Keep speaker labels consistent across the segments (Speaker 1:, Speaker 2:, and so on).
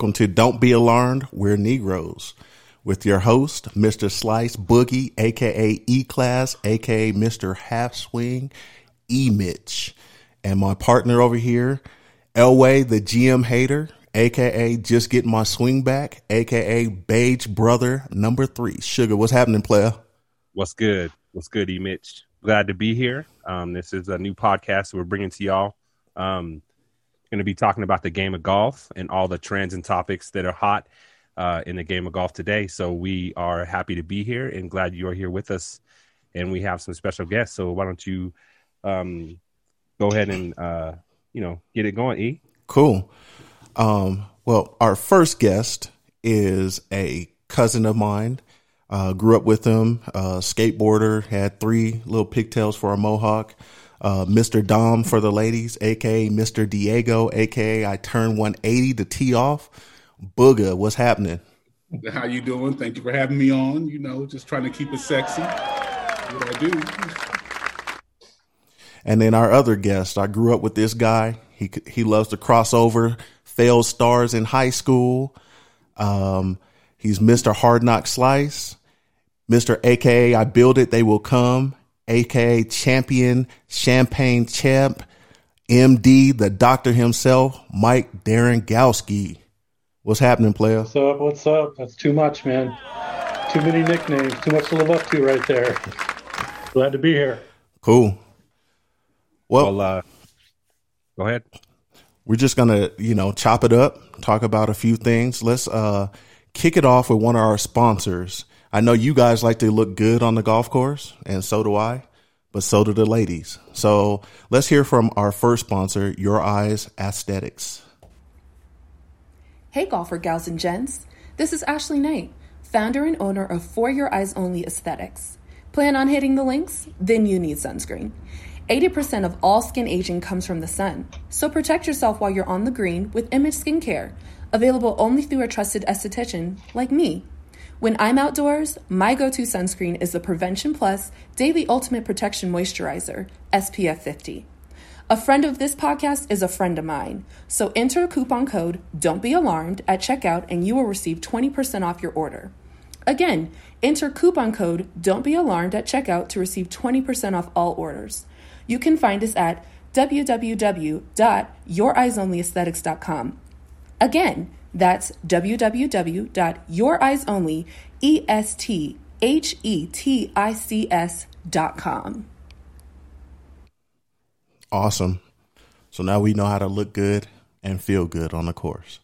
Speaker 1: Welcome to Don't Be Alarmed, We're Negroes with your host, Mr. Slice Boogie, aka E Class, aka Mr. Half Swing, E Mitch, and my partner over here, Elway, the GM hater, aka Just Getting My Swing Back, aka Beige Brother Number Three. Sugar, what's happening, player?
Speaker 2: What's good? What's good, E Mitch? Glad to be here. Um, this is a new podcast we're bringing to y'all. Um, going to be talking about the game of golf and all the trends and topics that are hot uh, in the game of golf today. So we are happy to be here and glad you're here with us. And we have some special guests. So why don't you um, go ahead and uh, you know get it going, E?
Speaker 1: Cool. Um, well, our first guest is a cousin of mine. Uh, grew up with him, skateboarder, had three little pigtails for a mohawk. Uh, Mr. Dom for the ladies, aka Mr. Diego, aka I turn 180 to tee off. Booga, what's happening?
Speaker 3: How you doing? Thank you for having me on. You know, just trying to keep it sexy. What I do.
Speaker 1: And then our other guest, I grew up with this guy. He he loves to crossover, failed stars in high school. Um, he's Mr. Hard Knock Slice, Mr. AKA I Build It, They Will Come, AKA Champion, Champagne Champ, MD, the doctor himself, Mike Darren Gowski. What's happening, player?
Speaker 4: What's up? What's up? That's too much, man. Too many nicknames. Too much to live up to right there. Glad to be here.
Speaker 1: Cool. Well,
Speaker 2: Well, uh, go ahead.
Speaker 1: we're just gonna, you know, chop it up, talk about a few things. Let's uh kick it off with one of our sponsors. I know you guys like to look good on the golf course, and so do I, but so do the ladies. So let's hear from our first sponsor, Your Eyes Aesthetics.
Speaker 5: Hey, golfer gals and gents. This is Ashley Knight, founder and owner of For Your Eyes Only Aesthetics. Plan on hitting the links? Then you need sunscreen. 80% of all skin aging comes from the sun, so protect yourself while you're on the green with Image Skincare, available only through a trusted esthetician like me. When I'm outdoors, my go to sunscreen is the Prevention Plus Daily Ultimate Protection Moisturizer, SPF 50. A friend of this podcast is a friend of mine. So enter coupon code Don't Be Alarmed at checkout and you will receive 20% off your order. Again, enter coupon code Don't Be Alarmed at checkout to receive 20% off all orders. You can find us at www.youreyesonlyaesthetics.com. Again, that's www.youreyesonlyaesthetics.com.
Speaker 1: Awesome. So now we know how to look good and feel good on the course.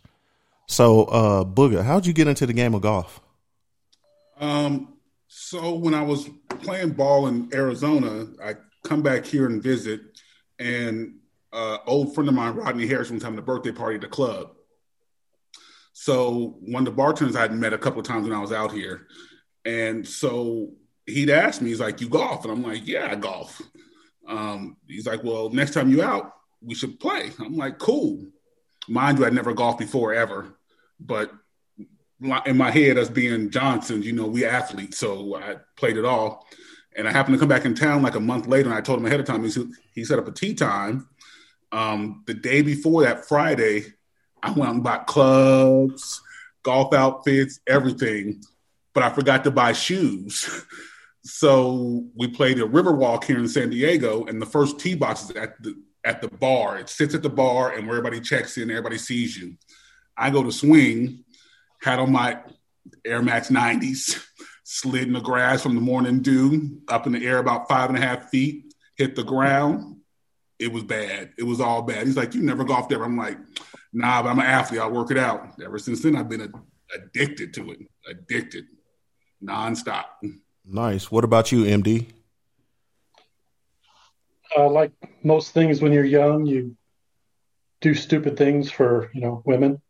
Speaker 1: So, uh, Booger, how'd you get into the game of golf?
Speaker 3: Um, so when I was playing ball in Arizona, I come back here and visit, and uh, old friend of mine, Rodney Harris, was having a birthday party at the club. So one of the bartenders I had met a couple of times when I was out here, and so he'd asked me, he's like, "You golf?" And I'm like, "Yeah, I golf." Um, he's like, "Well, next time you out, we should play." I'm like, "Cool." Mind you, I'd never golfed before ever, but in my head, us being Johnson, you know, we athletes, so I played it all. And I happened to come back in town like a month later, and I told him ahead of time. He, he set up a tee time. Um, the day before that Friday, I went out and bought clubs, golf outfits, everything, but I forgot to buy shoes. so we played a Riverwalk here in San Diego, and the first tee box is at the at the bar. It sits at the bar, and where everybody checks in, everybody sees you. I go to swing, had on my Air Max 90s, slid in the grass from the morning dew, up in the air about five and a half feet, hit the ground. It was bad. It was all bad. He's like, You never golfed ever. I'm like, Nah, but I'm an athlete. I'll work it out. Ever since then, I've been a- addicted to it, addicted, nonstop.
Speaker 1: Nice. What about you, MD?
Speaker 4: Uh, like most things when you're young, you do stupid things for, you know, women.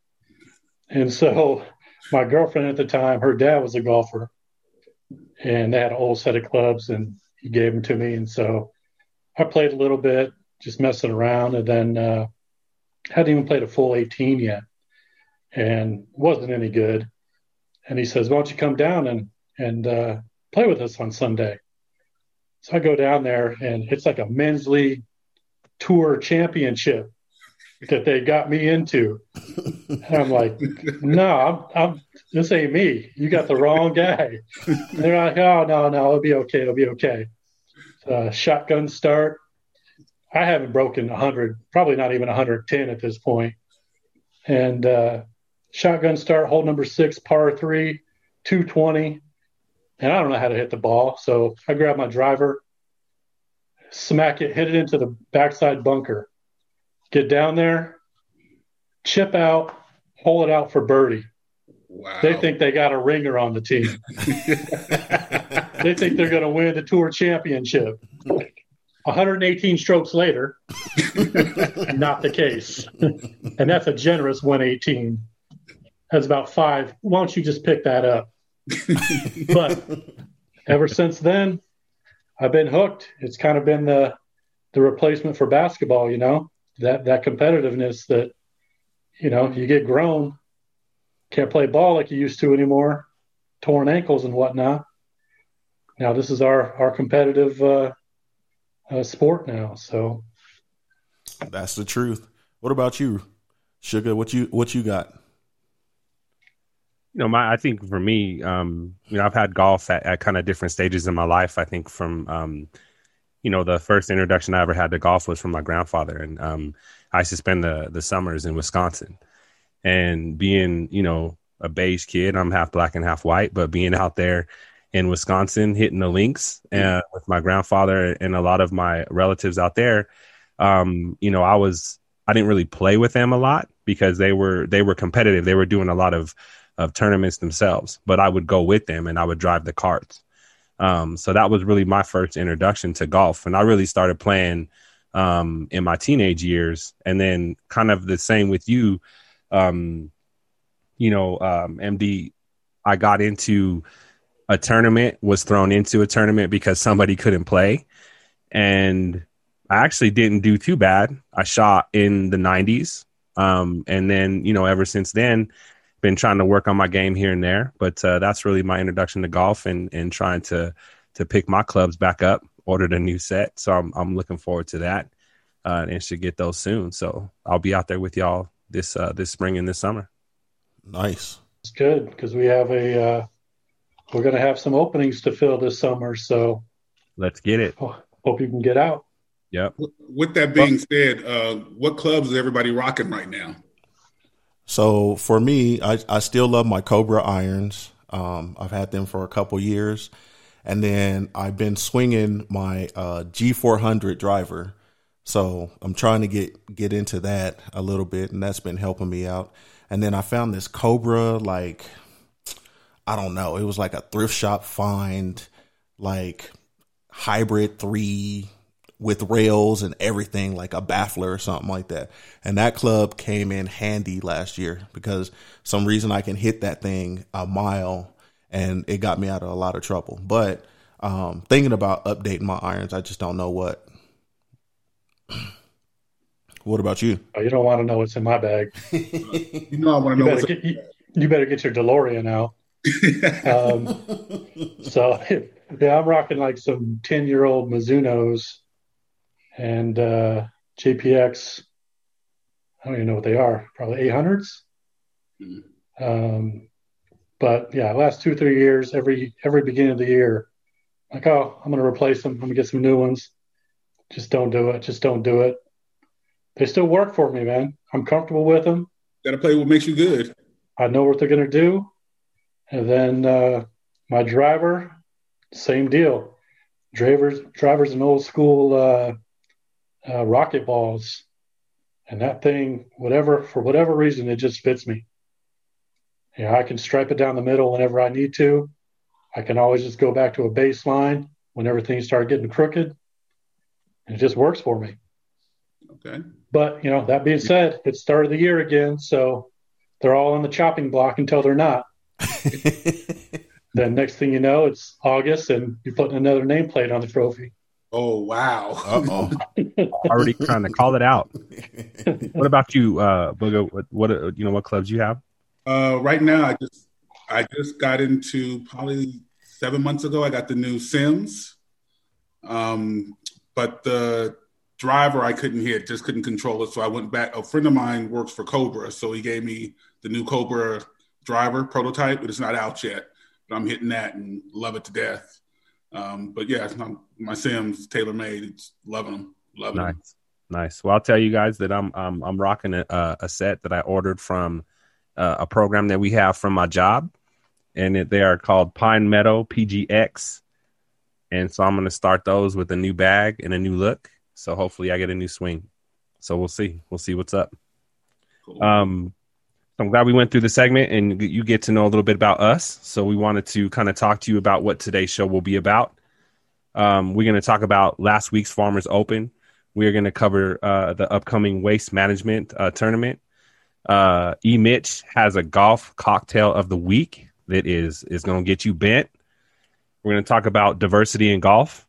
Speaker 4: And so my girlfriend at the time, her dad was a golfer and they had an old set of clubs and he gave them to me. And so I played a little bit, just messing around and then uh, hadn't even played a full 18 yet. and wasn't any good. And he says, "Why don't you come down and and uh, play with us on Sunday?" So I go down there, and it's like a men's league tour championship that they got me into. And I'm like, no, I'm, I'm, this ain't me. You got the wrong guy. And they're like, oh, no, no, it'll be okay. It'll be okay. Uh, shotgun start. I haven't broken 100, probably not even 110 at this point. And uh, shotgun start, hole number six, par three, 220. And I don't know how to hit the ball. So I grab my driver, smack it, hit it into the backside bunker get down there, chip out, hole it out for birdie.
Speaker 3: Wow.
Speaker 4: They think they got a ringer on the team. they think they're going to win the tour championship. 118 strokes later, not the case. and that's a generous 118. That's about five. Why don't you just pick that up? but ever since then, I've been hooked. It's kind of been the the replacement for basketball, you know that that competitiveness that you know you get grown, can't play ball like you used to anymore, torn ankles and whatnot. Now this is our our competitive uh, uh, sport now. So
Speaker 1: that's the truth. What about you, Sugar? What you what you got?
Speaker 2: You know, my I think for me, um, you know, I've had golf at, at kind of different stages in my life. I think from um, you know, the first introduction I ever had to golf was from my grandfather, and um, I used to spend the the summers in Wisconsin, and being you know a beige kid, I'm half black and half white, but being out there in Wisconsin hitting the links uh, with my grandfather and a lot of my relatives out there, um, you know, I was I didn't really play with them a lot because they were they were competitive. They were doing a lot of of tournaments themselves, but I would go with them and I would drive the carts. Um, so that was really my first introduction to golf. And I really started playing um, in my teenage years. And then, kind of the same with you, um, you know, MD, um, I got into a tournament, was thrown into a tournament because somebody couldn't play. And I actually didn't do too bad. I shot in the 90s. Um, and then, you know, ever since then, been trying to work on my game here and there, but uh, that's really my introduction to golf and and trying to to pick my clubs back up. Ordered a new set, so I'm I'm looking forward to that, uh, and should get those soon. So I'll be out there with y'all this uh, this spring and this summer.
Speaker 1: Nice.
Speaker 4: It's good because we have a uh, we're going to have some openings to fill this summer. So
Speaker 2: let's get it.
Speaker 4: Hope you can get out.
Speaker 2: Yep.
Speaker 3: With that being said, uh, what clubs is everybody rocking right now?
Speaker 1: So for me, I, I still love my Cobra irons. Um, I've had them for a couple years, and then I've been swinging my uh, G400 driver. So I'm trying to get get into that a little bit, and that's been helping me out. And then I found this Cobra, like I don't know, it was like a thrift shop find, like hybrid three with rails and everything like a baffler or something like that. And that club came in handy last year because some reason I can hit that thing a mile and it got me out of a lot of trouble. But um, thinking about updating my irons, I just don't know what. what about you?
Speaker 4: Oh, you don't want to know what's in my bag.
Speaker 3: you know I want to know.
Speaker 4: Better get, you, you, better get your DeLorean out. um, so yeah, I'm rocking like some ten year old Mizuno's and uh, JPX. I don't even know what they are. Probably 800s. Mm-hmm. Um, but yeah, last two three years, every every beginning of the year, like oh, I'm going to replace them. I'm going to get some new ones. Just don't do it. Just don't do it. They still work for me, man. I'm comfortable with them.
Speaker 3: Got to play what makes you good.
Speaker 4: I know what they're going to do. And then uh, my driver, same deal. Drivers, driver's an old school uh, uh, RocketBallz, and that thing, whatever for whatever reason, it just fits me. Yeah, I can stripe it down the middle whenever I need to. I can always just go back to a baseline whenever things start getting crooked. And it just works for me.
Speaker 3: Okay.
Speaker 4: But you know, that being said, it's start of the year again, so they're all on the chopping block until they're not. Then next thing you know, it's August and you're putting another nameplate on the trophy.
Speaker 3: Oh wow!
Speaker 1: oh,
Speaker 2: already trying to call it out. what about you, uh, Booga? What, what you know? What clubs you have?
Speaker 3: Uh, right now, I just I just got into probably seven months ago. I got the new Sims, um, but the driver I couldn't hit, just couldn't control it. So I went back. A friend of mine works for Cobra, so he gave me the new Cobra driver prototype, but it's not out yet. But I'm hitting that and love it to death. Um, but yeah, it's my Sims TaylorMade. It's loving them, loving
Speaker 2: nice.
Speaker 3: them.
Speaker 2: Nice. Well, I'll tell you guys that I'm I'm, I'm rocking a, a set that I ordered from uh, a program that we have from my job, and it, they are called Pine Meadow PGX. And so I'm going to start those with a new bag and a new look. So hopefully I get a new swing. So we'll see. We'll see what's up. Cool. Um, I'm glad we went through the segment and you get to know a little bit about us. So we wanted to kind of talk to you about what today's show will be about. Um, we're going to talk about last week's Farmers Open. We are going to cover uh, the upcoming waste management uh, tournament. Uh, e Mitch has a golf cocktail of the week that is is going to get you bent. We're going to talk about diversity in golf,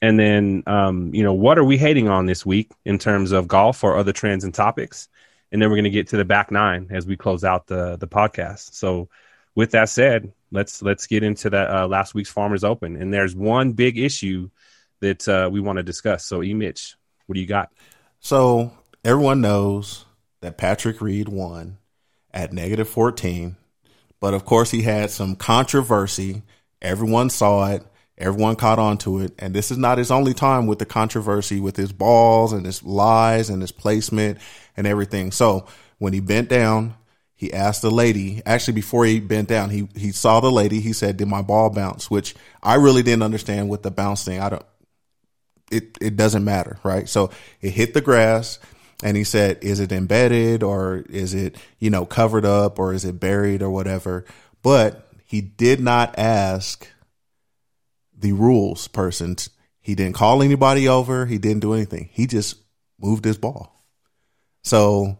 Speaker 2: and then um, you know what are we hating on this week in terms of golf or other trends and topics, and then we're going to get to the back nine as we close out the the podcast. So, with that said, let's let's get into that uh, last week's Farmers Open, and there's one big issue that uh, we want to discuss. So, E Mitch, what do you got?
Speaker 1: So everyone knows that Patrick Reed won at negative 14. But of course, he had some controversy. Everyone saw it. Everyone caught on to it. And this is not his only time with the controversy with his balls and his lies and his placement and everything. So when he bent down, he asked the lady, actually before he bent down, he, he saw the lady. He said, did my ball bounce? Which I really didn't understand with the bounce thing. I don't, it, it doesn't matter. Right. So it hit the grass and he said, is it embedded or is it, you know, covered up or is it buried or whatever? But he did not ask the rules person. He didn't call anybody over. He didn't do anything. He just moved his ball. So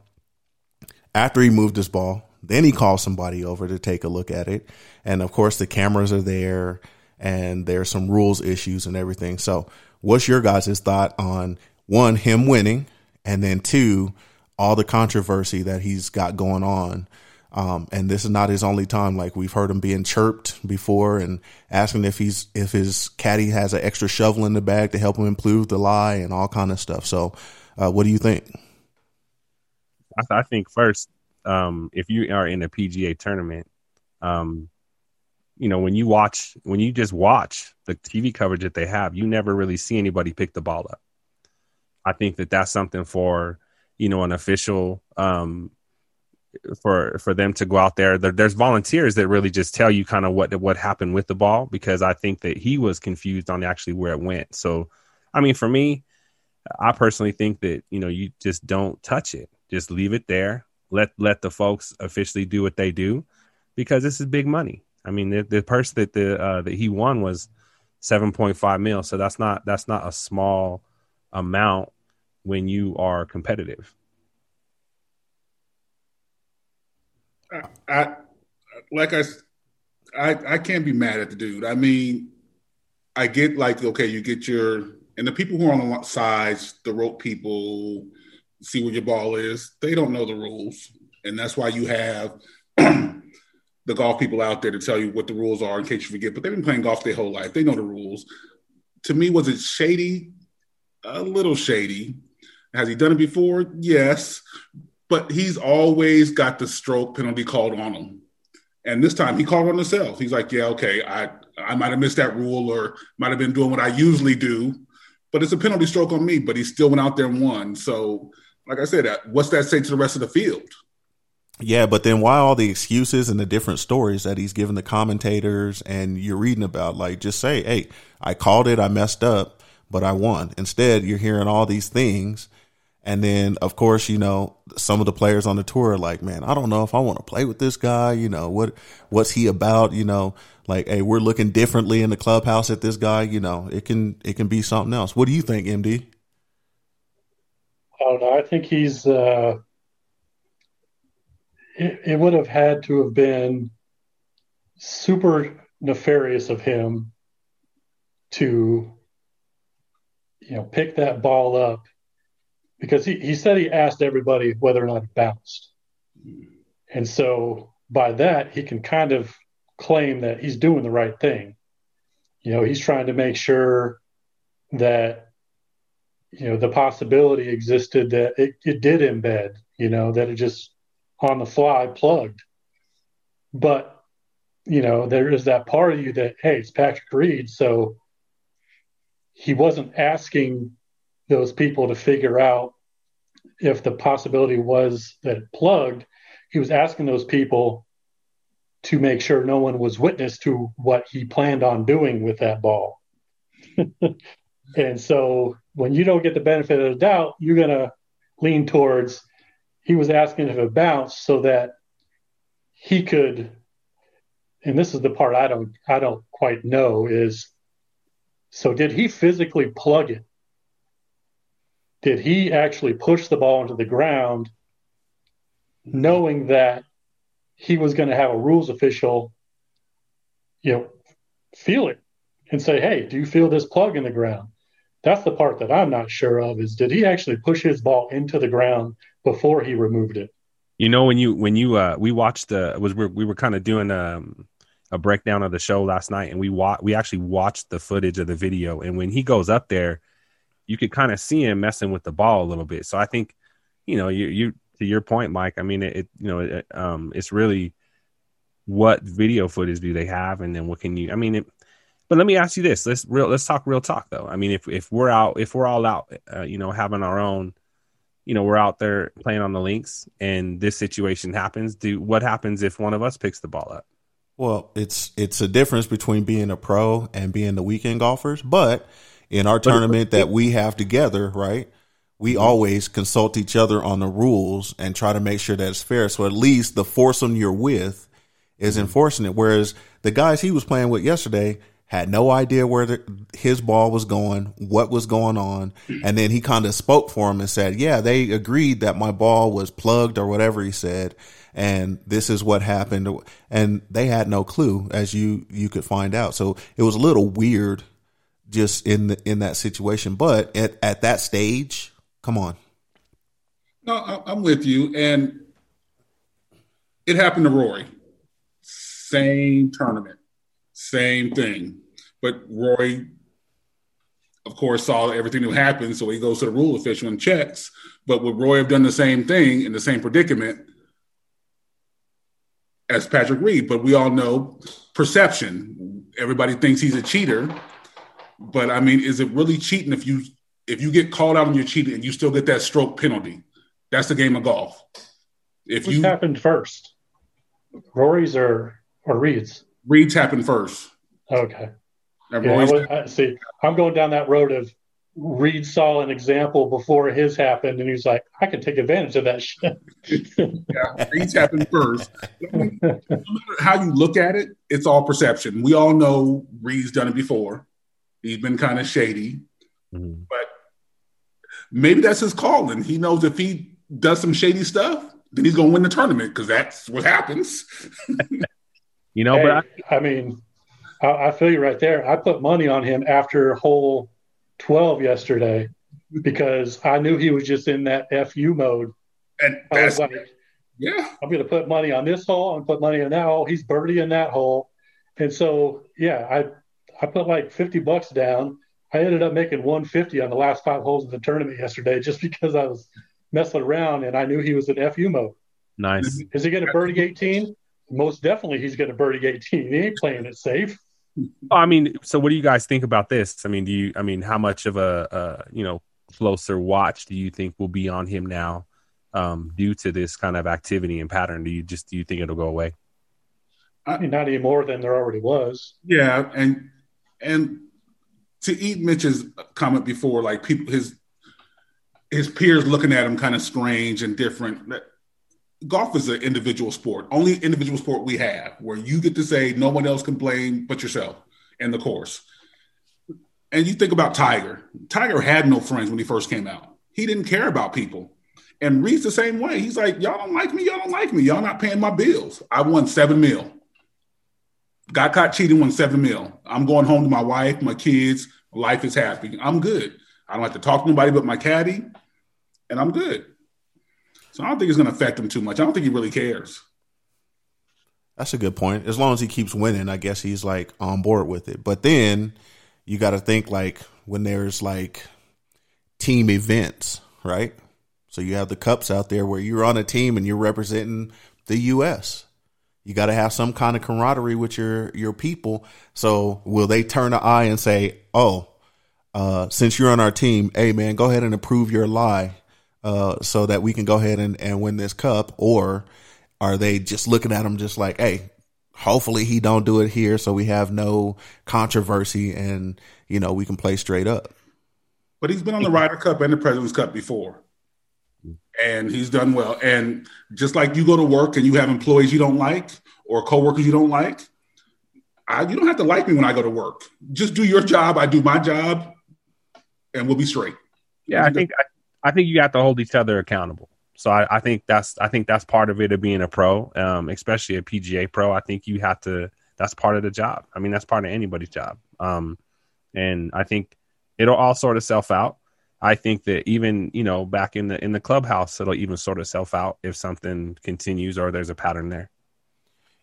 Speaker 1: after he moved his ball, then he called somebody over to take a look at it. And of course, the cameras are there and there's some rules issues and everything. So, what's your guys' thought on one, him winning? and then two, all the controversy that he's got going on. Um, and this is not his only time. Like we've heard him being chirped before and asking if he's if his caddy has an extra shovel in the bag to help him improve the lie and all kind of stuff. So, uh, what do you think?
Speaker 2: I, I think first, um, if you are in a PGA tournament, um, you know when you watch when you just watch the TV coverage that they have, you never really see anybody pick the ball up. I think that that's something for you know an official um, for for them to go out there. there. There's volunteers that really just tell you kind of what what happened with the ball because I think that he was confused on actually where it went. So, I mean, for me, I personally think that you know you just don't touch it, just leave it there. Let let the folks officially do what they do because this is big money. I mean, the, the purse that the uh, that he won was seven point five mil, so that's not that's not a small amount when you are competitive?
Speaker 3: I, I like I, I I can't be mad at the dude. I mean, I get like okay, you get your and the people who are on the sides, the rope people, see where your ball is. They don't know the rules, and that's why you have the golf people out there to tell you what the rules are in case you forget. But they've been playing golf their whole life. They know the rules. To me, was it shady? A little shady. Has he done it before? Yes. But he's always got the stroke penalty called on him. And this time he called on himself. He's like, yeah, okay, I, I might have missed that rule or might have been doing what I usually do, but it's a penalty stroke on me. But he still went out there and won. So, like I said, uh, what's that say to the rest of the field?
Speaker 1: Yeah, but then why all the excuses and the different stories that he's giving the commentators and you're reading about? Like, just say, hey, I called it, I messed up, but I won. Instead, you're hearing all these things and then, of course, you know, some of the players on the tour are like, man, I don't know if I want to play with this guy. You know, what, what's he about? You know, like, hey, we're looking differently in the clubhouse at this guy. You know, it can, it can be something else. What do you think, MD?
Speaker 4: I don't know. I think he's, uh, it, it would have had to have been super nefarious of him to, you know, pick that ball up because he, he said he asked everybody whether or not it bounced. And so by that, he can kind of claim that he's doing the right thing. You know, he's trying to make sure that, you know, the possibility existed that it, it did embed, you know, that it just on the fly plugged. But, you know, there is that part of you that, hey, it's Patrick Reed. So he wasn't asking those people to figure out if the possibility was that it plugged. He was asking those people to make sure no one was witness to what he planned on doing with that ball. and so when you don't get the benefit of the doubt, you're going to lean towards he was asking if it bounced so that he could and this is the part I don't I don't quite know is so did he physically plug it? Did he actually push the ball into the ground knowing that he was going to have a rules official, you know, feel it and say, "Hey, do you feel this plug in the ground?" That's the part that I'm not sure of. Is did he actually push his ball into the ground before he removed it?
Speaker 2: You know, when you when you uh we watched the was we, we were kind of doing um a breakdown of the show last night, and we wa- we actually watched the footage of the video, and when he goes up there, you could kind of see him messing with the ball a little bit. So I think, you know, you you to your point, Mike. I mean, it, you know, it, um, it's really what video footage do they have, and then what can you? I mean, it, but let me ask you this: let's real let's talk real talk though. I mean, if if we're out, if we're all out, uh, you know, having our own, you know, we're out there playing on the links, and this situation happens. Do what happens if one of us picks the ball up?
Speaker 1: Well, it's it's a difference between being a pro and being the weekend golfers, but in our tournament that we have together, right? we mm-hmm. always consult each other on the rules and try to make sure that it's fair. So at least the foursome you're with is mm-hmm. enforcing it. Whereas the guys he was playing with yesterday had no idea where the, his ball was going, what was going on. And then he kind of spoke for him and said, yeah, they agreed that my ball was plugged or whatever he said. And this is what happened. And they had no clue as you, you could find out. So it was a little weird just in the, in that situation. But at, at that stage, Come on.
Speaker 3: No, I'm with you. And it happened to Rory. Same tournament, same thing. But Rory, of course, saw everything that happened, so he goes to the rule official and checks. But would Rory have done the same thing in the same predicament as Patrick Reed? But we all know perception. Everybody thinks he's a cheater. But I mean, is it really cheating if you if you get called out on your cheating and you still get that stroke penalty, that's the game of golf.
Speaker 4: If Which you happened first, Rory's or or Reed's?
Speaker 3: Reed's happened first.
Speaker 4: Okay. Yeah, I, see, I'm going down that road of Reed saw an example before his happened, and he's like, I can take advantage of that shit.
Speaker 3: yeah, Reed's happened first. no matter how you look at it, it's all perception. We all know Reed's done it before. He's been kind of shady, mm-hmm. but maybe that's his calling. He knows if he does some shady stuff, then he's going to win the tournament because that's what happens.
Speaker 2: you know, hey, but
Speaker 4: I, I mean, I, I, feel you right there. I put money on him after hole 12 yesterday because I knew he was just in that FU mode.
Speaker 3: And I was like, yeah,
Speaker 4: I'm going to put money on this hole. I'm put money on that hole. He's birdie in that hole. And so, yeah, I, I put like 50 bucks down I ended up making 150 on the last five holes of the tournament yesterday just because I was messing around and I knew he was in FU mode.
Speaker 2: Nice.
Speaker 4: Is he going to birdie 18? Most definitely he's going to birdie 18. He ain't playing it safe.
Speaker 2: I mean, so what do you guys think about this? I mean, do you, I mean, how much of a, you know, closer watch do you think will be on him now um, due to this kind of activity and pattern? Do you just, do you think it'll go away?
Speaker 4: I mean, not any more than there already was.
Speaker 3: Yeah. And, and to eat Mitch's comment before, like people his his peers looking at him kind of strange and different. Golf is an individual sport, only individual sport we have where you get to say no one else can blame but yourself in the course. And you think about Tiger. Tiger had no friends when he first came out. He didn't care about people. And Reed's the same way. He's like, y'all don't like me. Y'all don't like me. Y'all not paying my bills. I won seven mil. Got caught cheating, won seven mil. I'm going home to my wife, my kids. Life is happy. I'm good. I don't have to talk to nobody but my caddy, and I'm good. So I don't think it's going to affect him too much. I don't think he really cares.
Speaker 1: That's a good point. As long as he keeps winning, I guess he's like on board with it. But then you got to think like when there's like team events, right? So you have the cups out there where you're on a team and you're representing the U.S. You got to have some kind of camaraderie with your your people. So will they turn an eye and say, "Oh, uh, since you're on our team, hey man, go ahead and approve your lie, uh, so that we can go ahead and, and win this cup," or are they just looking at him just like, "Hey, hopefully he don't do it here, so we have no controversy and you know we can play straight up."
Speaker 3: But he's been on the Ryder Cup and the President's Cup before. And he's done well. And just like you go to work and you have employees you don't like or coworkers you don't like, I, you don't have to like me when I go to work. Just do your job. I do my job, and we'll be straight.
Speaker 2: Yeah, I think I, think you have to hold each other accountable. So I, I think that's I think that's part of it of being a pro, um, especially a PGA pro. I think you have to. That's part of the job. I mean, that's part of anybody's job. Um, and I think it'll all sort itself out. I think that even you know back in the in the clubhouse, it'll even sort itself out if something continues or there's a pattern there.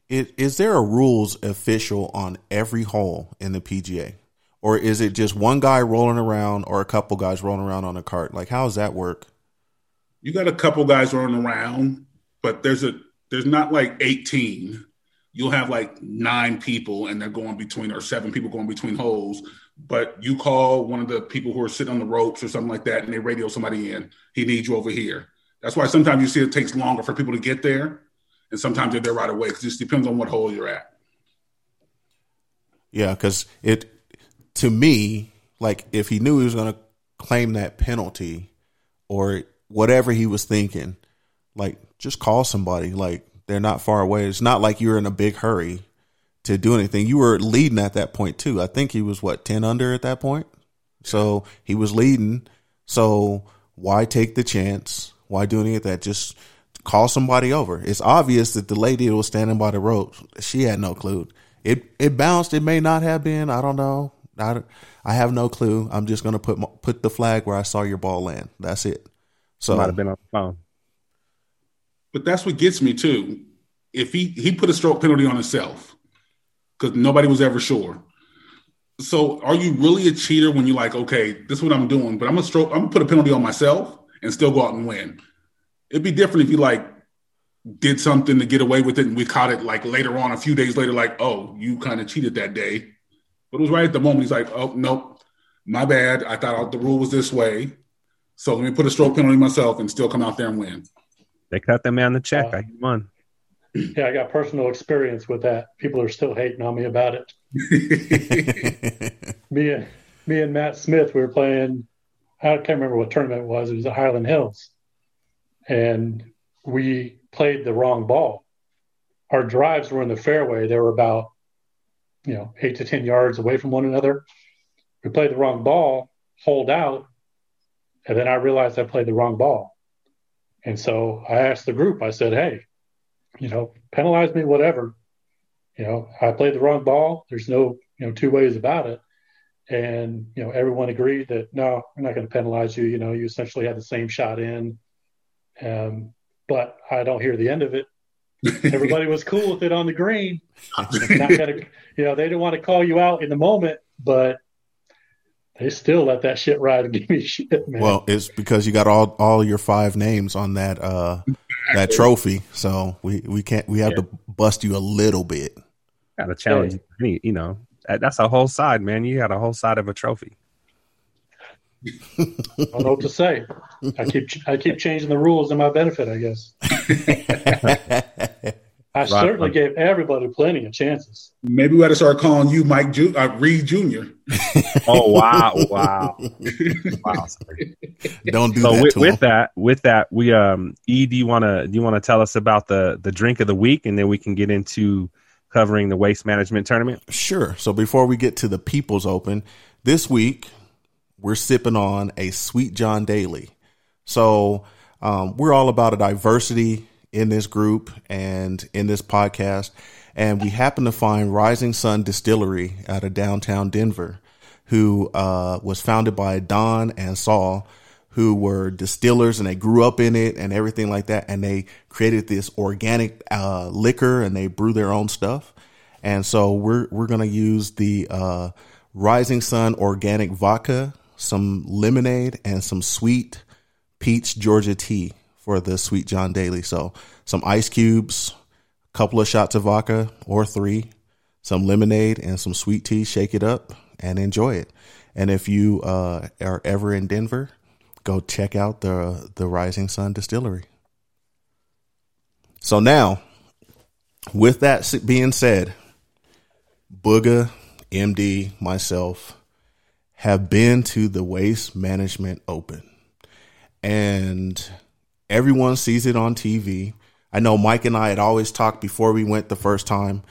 Speaker 1: Is there a rules official on every hole in the PGA, or is it just one guy rolling around or a couple guys rolling around on a cart? Like, how does that work?
Speaker 3: You got a couple guys rolling around, but there's a there's not like 18. You'll have like nine people, and they're going between or seven people going between holes. But you call one of the people who are sitting on the ropes or something like that, and they radio somebody in. He needs you over here. That's why sometimes you see it takes longer for people to get there and sometimes they're there right away. because It just depends on what hole you're at.
Speaker 1: Yeah, because it to me, like if he knew he was going to claim that penalty or whatever he was thinking, like just call somebody. Like they're not far away. It's not like you're in a big hurry to do anything. You were leading at that point too. I think he was what ten under at that point. So he was leading. So why take the chance? Why do any of that? Just call somebody over. It's obvious that the lady that was standing by the rope, she had no clue. It it bounced. It may not have been. I don't know. I, I have no clue. I'm just gonna put put the flag where I saw your ball land. That's it. So
Speaker 2: might have been on the phone.
Speaker 3: But that's what gets me too. If he he put a stroke penalty on himself because nobody was ever sure. So are you really a cheater when you're like, okay, this is what I'm doing, but I'm gonna stroke, I'm gonna put a penalty on myself and still go out and win. It'd be different if you like did something to get away with it and we caught it like later on, a few days later, like, oh, you kind of cheated that day. But it was right at the moment. He's like, oh, nope, my bad. I thought the rule was this way. So let me put a stroke penalty myself and still come out there and win.
Speaker 2: They cut that man the check. Uh, I won.
Speaker 4: Yeah, I got personal experience with that. People are still hating on me about it. me and me and Matt Smith, we were playing. I can't remember what tournament it was. It was at Highland Hills, and we played the wrong ball. Our drives were in the fairway. They were about, you know, eight to 10 yards away from one another. We played the wrong ball, hold out, and then I realized I played the wrong ball. And so I asked the group, I said, hey, you know, penalize me, whatever. You know, I played the wrong ball. There's no, you know, two ways about it. And, you know, everyone agreed that no, we're not going to penalize you. You know, you essentially had the same shot in. Um, but I don't hear the end of it. Everybody was cool with it on the green. Not gonna, you know, they didn't want to call you out in the moment, but they still let that shit ride and give me shit, man.
Speaker 1: Well, it's because you got all all your five names on that uh that trophy, so we we can't we have yeah. to bust you a little bit.
Speaker 2: Got to challenge, yeah. you know. That's a whole side, man. You got a whole side of a trophy.
Speaker 4: I don't know what to say. I keep I keep changing the rules in my benefit, I guess. I right. certainly gave everybody plenty of chances.
Speaker 3: Maybe we ought to start calling you Mike Ju- uh, Reed Jr.
Speaker 2: oh wow, wow, wow!
Speaker 1: Don't do
Speaker 2: so
Speaker 1: that.
Speaker 2: With, with that, with that, we um, E, do you want to do you want to tell us about the the drink of the week, and then we can get into covering the waste management tournament?
Speaker 1: Sure. So before we get to the People's Open this week, we're sipping on a Sweet John Daly. So um, we're all about a diversity in this group and in this podcast. And we happen to find Rising Sun Distillery out of downtown Denver, who uh, was founded by Don and Saul, who were distillers and they grew up in it and everything like that. And they created this organic uh, liquor and they brew their own stuff. And so we're we're gonna use the uh, Rising Sun organic vodka, some lemonade, and some sweet peach Georgia tea for the Sweet John Daly. So some ice cubes, a couple of shots of vodka or three, some lemonade, and some sweet tea. Shake it up and enjoy it. And if you uh, are ever in Denver, go check out the the Rising Sun Distillery. So now, with that being said, Booga, MD, myself have been to the Waste Management Open, and everyone sees it on TV. I know Mike and I had always talked before we went the first time.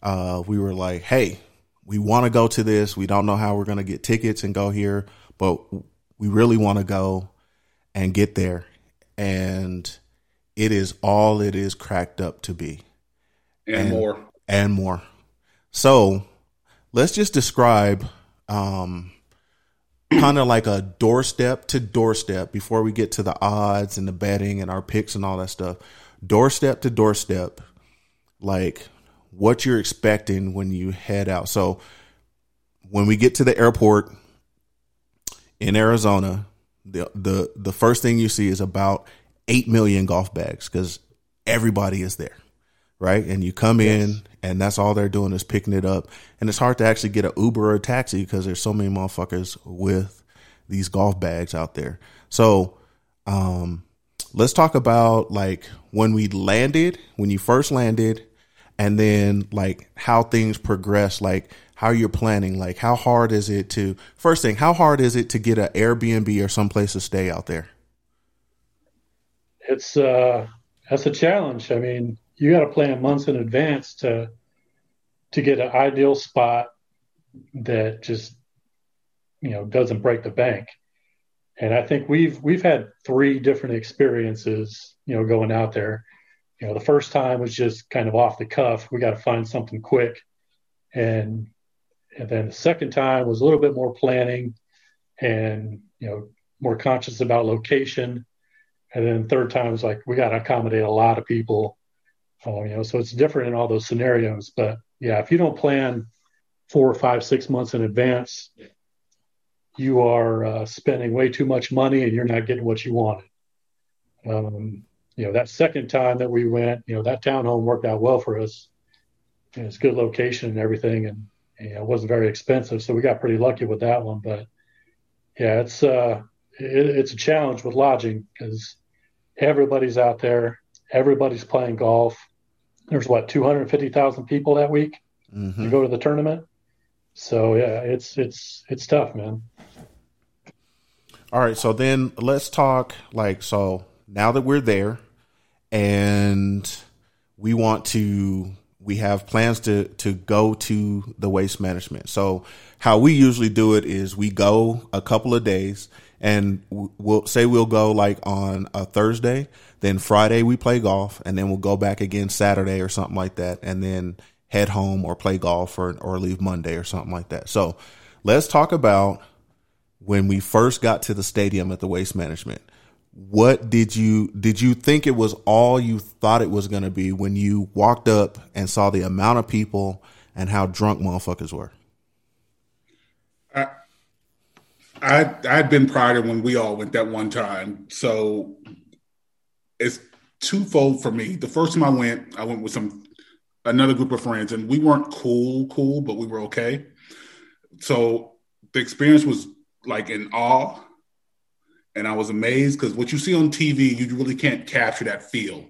Speaker 1: Uh, we were like, "Hey, we want to go to this. We don't know how we're going to get tickets and go here, but we really want to go and get there. And it is all it is cracked up to be.
Speaker 3: And, and more.
Speaker 1: And more. So let's just describe um, kind of like a doorstep to doorstep before we get to the odds and the betting and our picks and all that stuff. Doorstep to doorstep, like what you're expecting when you head out. So when we get to the airport in Arizona, the the the first thing you see is about eight million golf bags because everybody is there, right? And you come yes. in, and that's all they're doing is picking it up, and it's hard to actually get an Uber or a taxi because there's so many motherfuckers with these golf bags out there. So, um, let's talk about like when we landed, when you first landed, and then like how things progress, like how you're planning. Like, how hard is it to, first thing, how hard is it to get an Airbnb or someplace to stay out there?
Speaker 4: It's, uh, that's a challenge. I mean, you got to plan months in advance to, to get an ideal spot that just, you know, doesn't break the bank. And I think we've, we've had three different experiences, you know, going out there. You know, the first time was just kind of off the cuff. We got to find something quick. And and then the second time was a little bit more planning and, you know, more conscious about location. And then third time was like, we got to accommodate a lot of people. Um, you know, so it's different in all those scenarios. But yeah, if you don't plan four or five, six months in advance, you are uh, spending way too much money and you're not getting what you wanted. Um, you know, that second time that we went, you know, that townhome worked out well for us. And it's good location and everything. And it wasn't very expensive, so we got pretty lucky with that one. But yeah, it's uh, it, it's a challenge with lodging because everybody's out there, everybody's playing golf. There's what 250,000 people that week mm-hmm. to go to the tournament. So yeah, it's it's it's tough, man.
Speaker 1: All right, so then let's talk like so now that we're there and we want to we have plans to to go to the waste management. So how we usually do it is we go a couple of days and we'll say we'll go like on a Thursday, then Friday we play golf and then we'll go back again Saturday or something like that and then head home or play golf or or leave Monday or something like that. So let's talk about when we first got to the stadium at the waste management what did you did you think it was all you thought it was going to be when you walked up and saw the amount of people and how drunk motherfuckers were
Speaker 3: i i i'd been prior when we all went that one time so it's twofold for me the first time i went i went with some another group of friends and we weren't cool cool but we were okay so the experience was like in awe and I was amazed because what you see on TV, you really can't capture that feel,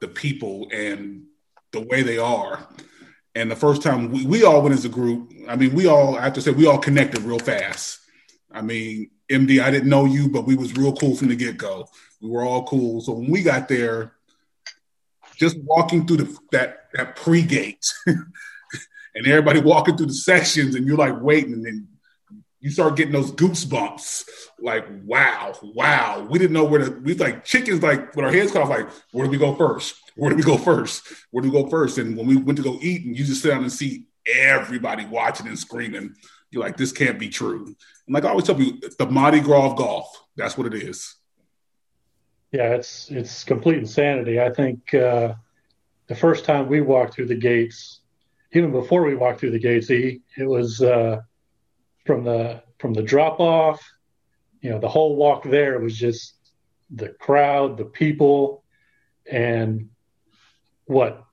Speaker 3: the people and the way they are. And the first time we, we all went as a group, I mean, we all, I have to say, we all connected real fast. I mean, MD, I didn't know you, but we was real cool from the get go. We were all cool. So when we got there, just walking through the, that that pre gate, and everybody walking through the sections, and you're like waiting, and then you start getting those goosebumps. Like, wow, wow. We didn't know where to, we like chickens, like with our heads cut off, like, where do we go first? Where do we go first? Where do we go first? And when we went to go eat and you just sit down and see everybody watching and screaming, you're like, this can't be true. And like I always tell you, the Mardi Gras of golf. That's what it is.
Speaker 4: Yeah, it's it's complete insanity. I think uh, the first time we walked through the gates, even before we walked through the gates, E, it was uh, from the from the drop off. You know, the whole walk there was just the crowd, the people, and what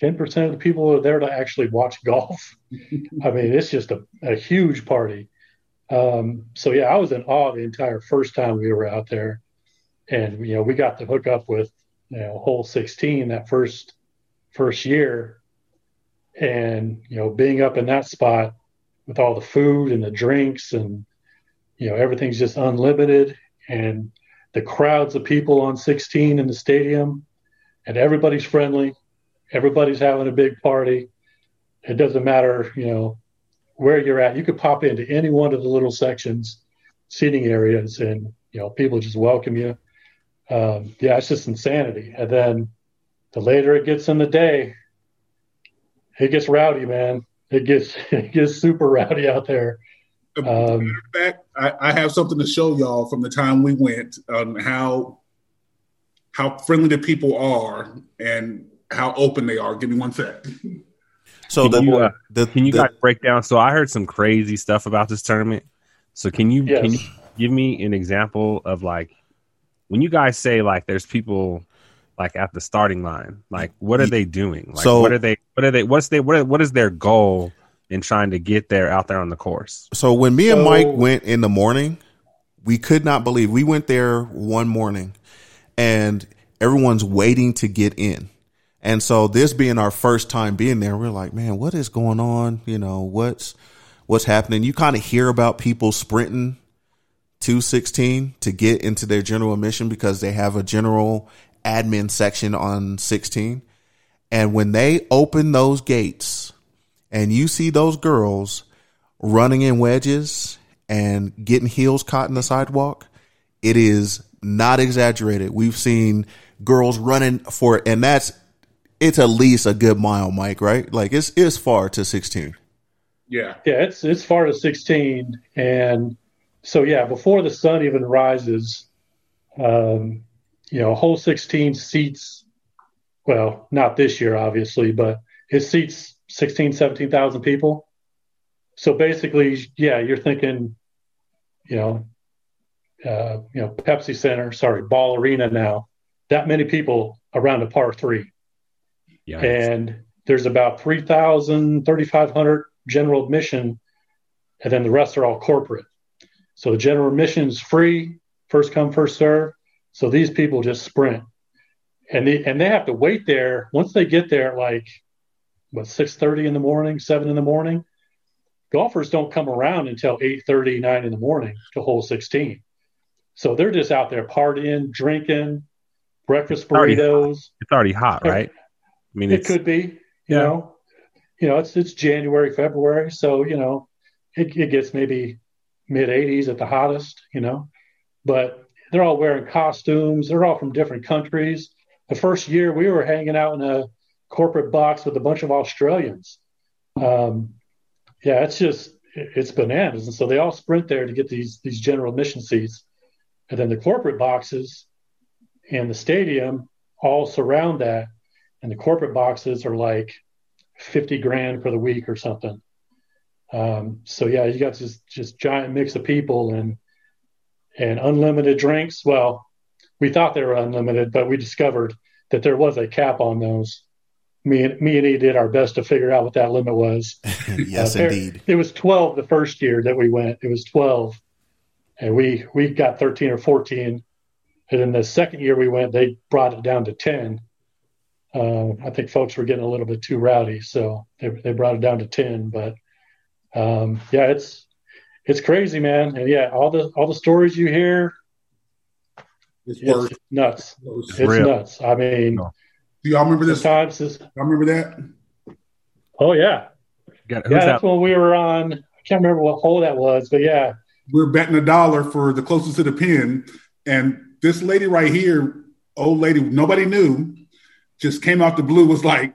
Speaker 4: 10% of the people are there to actually watch golf. I mean, it's just a, a huge party. Um, so yeah, I was in awe the entire first time we were out there, and you know we got to hook up with you know hole 16 that first first year, and you know being up in that spot with all the food and the drinks and you know everything's just unlimited and the crowds of people on 16 in the stadium and everybody's friendly. Everybody's having a big party. It doesn't matter you know where you're at. You could pop into any one of the little sections seating areas and you know people just welcome you. Um, yeah it's just insanity. And then the later it gets in the day it gets rowdy man. It gets it gets super rowdy out there. Um,
Speaker 3: In fact, I, I have something to show y'all from the time we went on how how friendly the people are and how open they are. Give me one sec.
Speaker 1: So
Speaker 2: Can
Speaker 1: the,
Speaker 2: you, uh,
Speaker 1: the
Speaker 2: Can you
Speaker 1: the-
Speaker 2: guys break down? So I heard some crazy stuff about this tournament. So can you can you give me an example of like when you guys say like there's people like at the starting line, like what are they doing? Like
Speaker 1: So-
Speaker 2: what are they what are they what's they what are, what is their goal in trying to get there out there on the course?
Speaker 1: So when me and
Speaker 4: So-
Speaker 1: Mike went in the morning, we could not believe we went there one morning and everyone's waiting to get in. And so this being our first time being there, we're like, man, what is going on? You know, what's what's happening? You kind of hear about people sprinting to 16 to get into their general admission because they have a general admin section on 16. And when they open those gates and you see those girls running in wedges and getting heels caught in the sidewalk, it is not exaggerated. We've seen girls running for, and that's it's at least a good mile, Mike. Right? Like it's it's far to sixteen.
Speaker 3: Yeah.
Speaker 4: Yeah, it's it's far to 16, and so yeah, before the sun even rises, um, you know, hole 16 seats. Well, not this year, obviously, but it seats 16, 17,000 people. So basically, yeah, you're thinking, you know, uh, you know, Pepsi Center, sorry, Ball Arena now, that many people around a par three
Speaker 2: Yeah.
Speaker 4: and there's about 3,000, 3,500 general admission, and then the rest are all corporate. So the general admission is free, first come, first serve. So these people just sprint, and they and they have to wait there. Once they get there, like what six thirty in the morning, seven in the morning. Golfers don't come around until 8:30, 9 in the morning to hole 16. So they're just out there partying, drinking, breakfast
Speaker 2: Already-
Speaker 4: burritos.
Speaker 2: it's already hot, right? I mean,
Speaker 4: It could be, you
Speaker 2: Yeah.
Speaker 4: know, you know, it's it's January, February, so you know, it, it gets maybe mid 80s at the hottest, you know, but they're all wearing costumes. They're all from different countries. The first year we were hanging out in a corporate box with a bunch of Australians. Um, yeah, it's just it's bananas, and so they all sprint there to get these these general admission seats, and then the corporate boxes and the stadium all surround that and the corporate boxes are like 50 grand for the week or something. Um, so yeah, you got this just giant mix of people and and unlimited drinks. Well, we thought they were unlimited, but we discovered that there was a cap on those. Me and me and he did our best to figure out what that limit was.
Speaker 1: yes,
Speaker 4: Uh, there-
Speaker 1: indeed.
Speaker 4: It was 12 the first year that we went. It was 12, and we we got 13 or 14. And then the second year we went, they brought it down to 10. Uh, I think folks were getting a little bit too rowdy, so they they brought it down to 10. But um, yeah, it's it's crazy, man. And yeah, all the all the stories you hear,
Speaker 3: It's
Speaker 4: it's nuts.
Speaker 3: worse.
Speaker 4: It's nuts. I mean,
Speaker 2: No.
Speaker 3: Do y'all remember this? Y'all
Speaker 4: sometimes
Speaker 3: remember that?
Speaker 4: oh yeah,
Speaker 2: got, who's
Speaker 4: yeah.
Speaker 2: that?
Speaker 4: That's when we were on. I can't remember what hole that was, but yeah,
Speaker 3: We're betting a dollar for the closest to the pin, and this lady right here, old lady, nobody knew, just came out the blue, was like,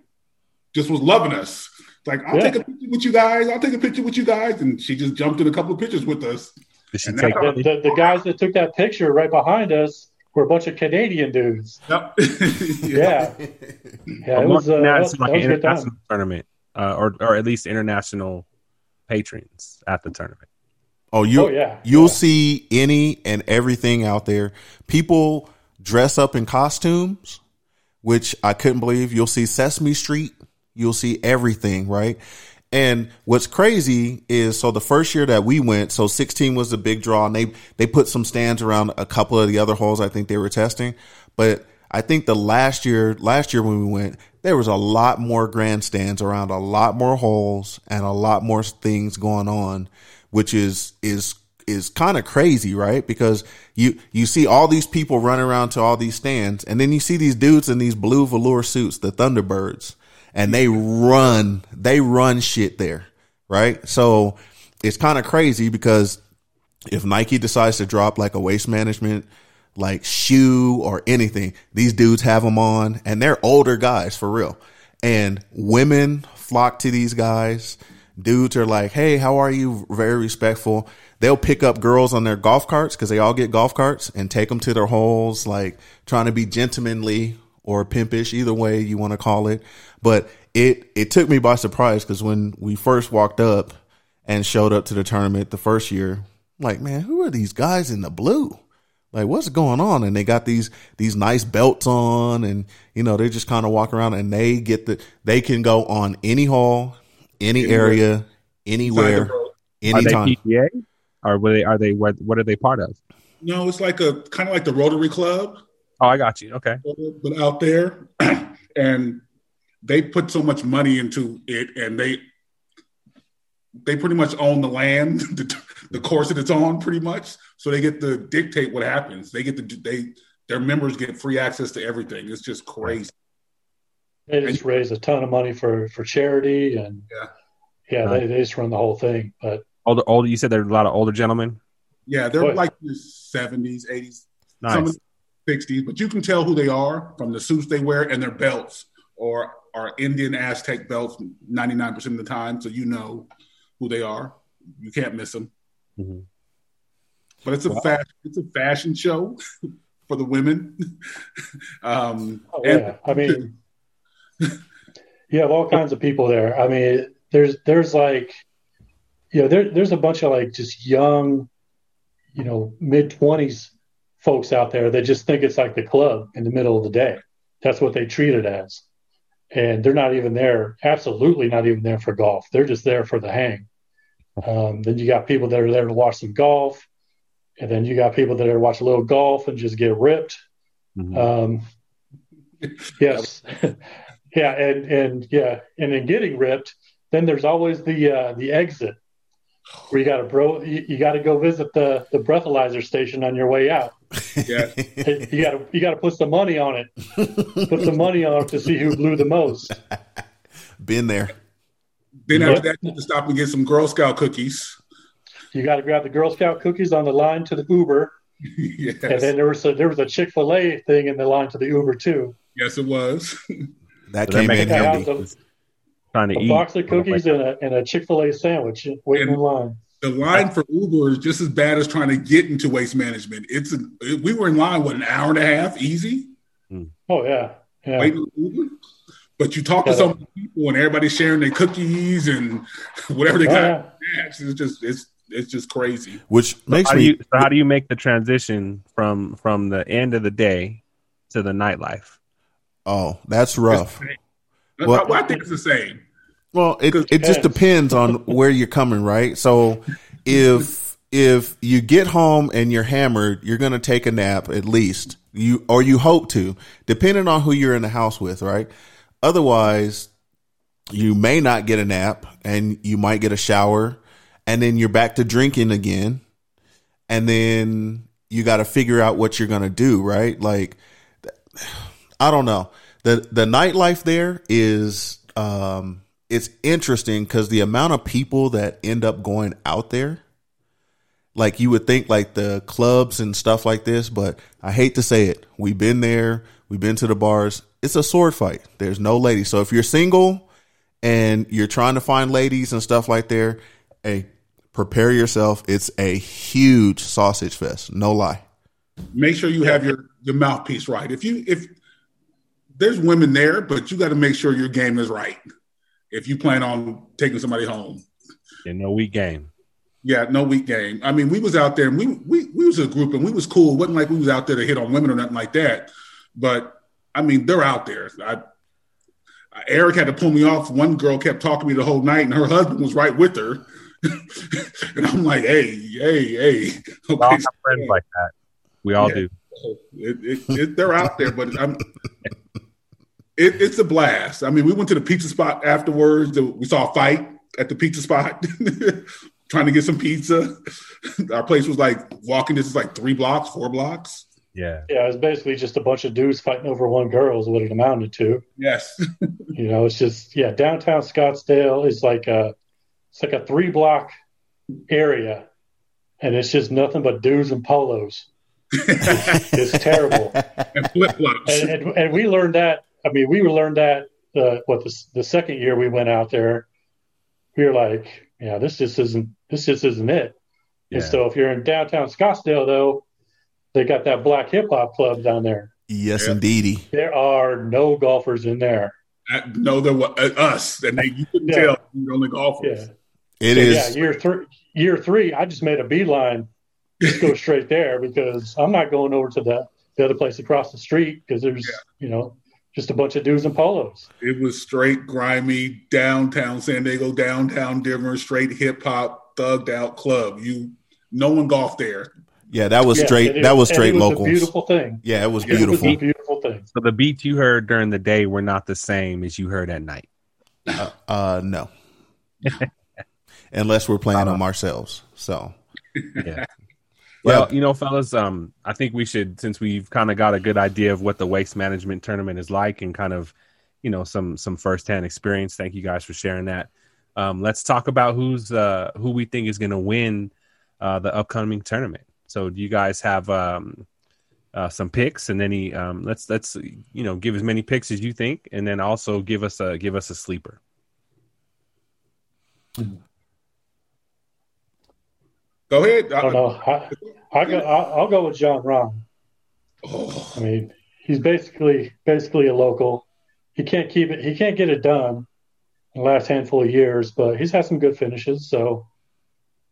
Speaker 3: just was loving us. Like, I'll
Speaker 4: Yeah.
Speaker 3: take a picture with you guys. I'll take a picture with you guys, and she just jumped in a couple of pictures with us.
Speaker 2: She
Speaker 3: And
Speaker 2: take
Speaker 4: The, the, the guys that took that picture right behind us were a bunch of Canadian dudes.
Speaker 3: Yep.
Speaker 4: Yeah, yeah, it was, uh,
Speaker 2: now it's like an
Speaker 4: a time.
Speaker 2: tournament, uh, or or at least international patrons at the tournament.
Speaker 1: Oh, you
Speaker 4: Oh, yeah.
Speaker 1: you'll
Speaker 4: Yeah.
Speaker 1: see any and everything out there. People dress up in costumes, which I couldn't believe. You'll see Sesame Street. You'll see everything, right? And what's crazy is so the first year that we went, so 16 was the big draw and they they put some stands around a couple of the other holes I think they were testing. But I think the last year last year when we went, there was a lot more grandstands around a lot more holes and a lot more things going on, which is is is kind of crazy, right? Because you you see all these people running around to all these stands, and then you see these dudes in these blue velour suits, the Thunderbirds, and they run they run shit there, right? So it's kind of crazy because if Nike decides to drop like a waste management like shoe or anything, these dudes have them on and they're older guys for real. And women flock to these guys. Dudes are like, Hey, how are you? Very respectful. They'll pick up girls on their golf carts because they all get golf carts and take them to their holes, like trying to be gentlemanly or pimpish, either way you want to call it. But it, it took me by surprise because when we first walked up and showed up to the tournament the first year, like, man, who are these guys in the blue? Like, what's going on? And they got these these nice belts on, and you know they just kind of walk around, and they get the they can go on any hole, any area, anywhere,
Speaker 2: Are
Speaker 1: anytime.
Speaker 2: they PGA, or were they? Are they? What, what are they part of?
Speaker 3: No, it's like a kind of like the Rotary Club,
Speaker 2: Oh, I got you. Okay.
Speaker 3: but out there, and they put so much money into it, and they they pretty much own the land, the, the course that it's on, pretty much. So they get to dictate what happens. They get to they their members get free access to everything. It's just crazy.
Speaker 4: They just raise a ton of money for for charity, and
Speaker 3: Yeah.
Speaker 4: yeah,
Speaker 2: Right.
Speaker 4: they, they just run the whole thing. But
Speaker 2: Older, older. You said there are a lot of older gentlemen.
Speaker 3: Yeah, they're
Speaker 4: Boy.
Speaker 3: like the seventies, eighties,
Speaker 2: Nice.
Speaker 3: some of the 60s, but you can tell who they are from the suits they wear and their belts or are Indian Aztec belts 99% of the time. So you know who they are. You can't miss them.
Speaker 2: Mhm.
Speaker 3: But it's a fashion, it's a fashion show for the women. um,
Speaker 4: oh,
Speaker 3: and-
Speaker 4: yeah, I mean, you have all kinds of people there. I mean, there's there's like, you know, there, there's a bunch of like just young, you know, mid twenties folks out there that just think it's like the club in the middle of the day. That's what they treat it as, and they're not even there. Absolutely not even there for golf. They're just there for the hang. Um, then you got people that are there to watch some golf, and then you got people that are to watch a little golf and just get ripped.
Speaker 2: Mhm.
Speaker 4: Um, yes, yeah, and and yeah, and in getting ripped, then there's always the uh, the exit where you got to bro, you, you got to go visit the the breathalyzer station on your way out.
Speaker 3: yeah,
Speaker 4: You got to you got to put some money on it. Put some money on it to see who blew the most.
Speaker 1: Been there.
Speaker 3: then
Speaker 4: Yeah.
Speaker 3: after that, you have to stop and get some Girl Scout cookies.
Speaker 4: You got to grab the Girl Scout cookies on the line to the Uber,
Speaker 3: yes.
Speaker 4: and then there was a there was a Chick Fil A thing in the line to the Uber too.
Speaker 3: yes, it was.
Speaker 1: That
Speaker 2: So they're
Speaker 1: came in handy.
Speaker 4: the-
Speaker 2: Trying to
Speaker 4: A
Speaker 2: eat.
Speaker 4: box of cookies and a and a Chick Fil A sandwich waiting in line.
Speaker 3: the line for Uber is just as bad as trying to get into waste management. It's a, we were in line what an hour and a half, easy hmm.
Speaker 4: Oh yeah, yeah.
Speaker 3: waiting for Uber. But you talk to
Speaker 4: Yeah.
Speaker 3: some people and everybody's sharing their cookies and whatever they
Speaker 4: Oh,
Speaker 3: got.
Speaker 4: yeah.
Speaker 3: It's just it's it's just crazy.
Speaker 1: Which makes
Speaker 2: How do
Speaker 1: me
Speaker 2: you? So how do you make the transition from from the end of the day to the nightlife?
Speaker 1: Oh, that's rough.
Speaker 3: I,
Speaker 1: Well-
Speaker 3: I think it's the same.
Speaker 1: Well, it it just depends on where you're coming, right? So if if you get home and you're hammered, you're gonna take a nap at least. You or you hope to, depending on who you're in the house with, right? Otherwise, you may not get a nap and you might get a shower and then you're back to drinking again. And then you got to figure out what you're going to do, right? Like I don't know. The the nightlife there is um it's interesting cuz the amount of people that end up going out there like you would think like the clubs and stuff like this, but I hate to say it. We've been there, we've been to the bars. It's a sword fight. There's no ladies. So if you're single and you're trying to find ladies and stuff like there, hey, prepare yourself. It's a huge sausage fest. No lie.
Speaker 3: Make sure you have your your mouthpiece right. If you if there's women there, but you got to make sure your game is right. If you plan on taking somebody home,
Speaker 2: In no weak game.
Speaker 3: yeah, no weak game. I mean, we was out there and we we we was a group and we was cool. It wasn't like we was out there to hit on women or nothing like that. But I mean, they're out there. I, Eric had to pull me off. One girl kept talking to me the whole night, and her husband was right with her. and I'm like, hey, hey, hey.
Speaker 2: We all have friends like that. We all
Speaker 3: Yeah.
Speaker 2: do.
Speaker 3: It, it, it, they're out there, but I'm, it, it's a blast. I mean, we went to the pizza spot afterwards. We saw a fight at the pizza spot, trying to get some pizza. Our place was like walking. This is like three blocks, four blocks.
Speaker 2: Yeah.
Speaker 4: Yeah, it was basically just a bunch of dudes fighting over one girl is what it amounted to.
Speaker 3: Yes,
Speaker 4: You know, it's just yeah, downtown Scottsdale is like a it's like a three block area, and it's just nothing but dudes and polos. It's terrible.
Speaker 3: and flip flops.
Speaker 4: and, and, and we learned that. I mean, we learned that uh, what the the second year we went out there, we were like, yeah, this just isn't this just isn't it.
Speaker 2: Yeah.
Speaker 4: And so if you're in downtown Scottsdale, though, they got that black hip hop club down there.
Speaker 1: Yes,
Speaker 3: Yeah.
Speaker 1: indeedy.
Speaker 4: There are no golfers in there.
Speaker 3: I know there were uh, us, and they you couldn't
Speaker 4: Yeah.
Speaker 3: tell we were only golfers.
Speaker 4: Yeah,
Speaker 1: It
Speaker 4: So,
Speaker 1: is.
Speaker 4: yeah. Year three, year three, I just made a beeline, just go straight there because I'm not going over to the the other place across the street because there's you know just a bunch of dudes in polos.
Speaker 3: It was straight grimy downtown San Diego, downtown Denver, straight hip hop, thugged out club. You, no one golfed there.
Speaker 1: Yeah, that was
Speaker 4: Yeah,
Speaker 1: straight.
Speaker 4: it-
Speaker 1: that was straight
Speaker 4: it was
Speaker 1: locals.
Speaker 4: A beautiful thing.
Speaker 1: yeah, it was
Speaker 3: Yeah, it was
Speaker 4: It was
Speaker 1: beautiful.
Speaker 4: a beautiful thing.
Speaker 2: So the beats you heard during the day were not the same as you heard at night.
Speaker 1: Uh, no, unless we're playing them ourselves. So
Speaker 2: Yeah. Well, you know, fellas, um, I think we should, since we've kind of got a good idea of what the waste management tournament is like, and kind of, you know, some some firsthand experience. Thank you guys for sharing that. Um, let's talk about who's uh, who we think is going to win uh, the upcoming tournament. So, do you guys have um, uh, some picks, and any? Um, let's let's you know give as many picks as you think, and then also give us a give us a sleeper.
Speaker 3: Go ahead.
Speaker 4: I don't know. I, I go, I'll, I'll go with Jon Rahm.
Speaker 3: Oh,
Speaker 4: I mean, he's basically basically a local. He can't keep it. He can't get it done in the last handful of years, but he's had some good finishes. So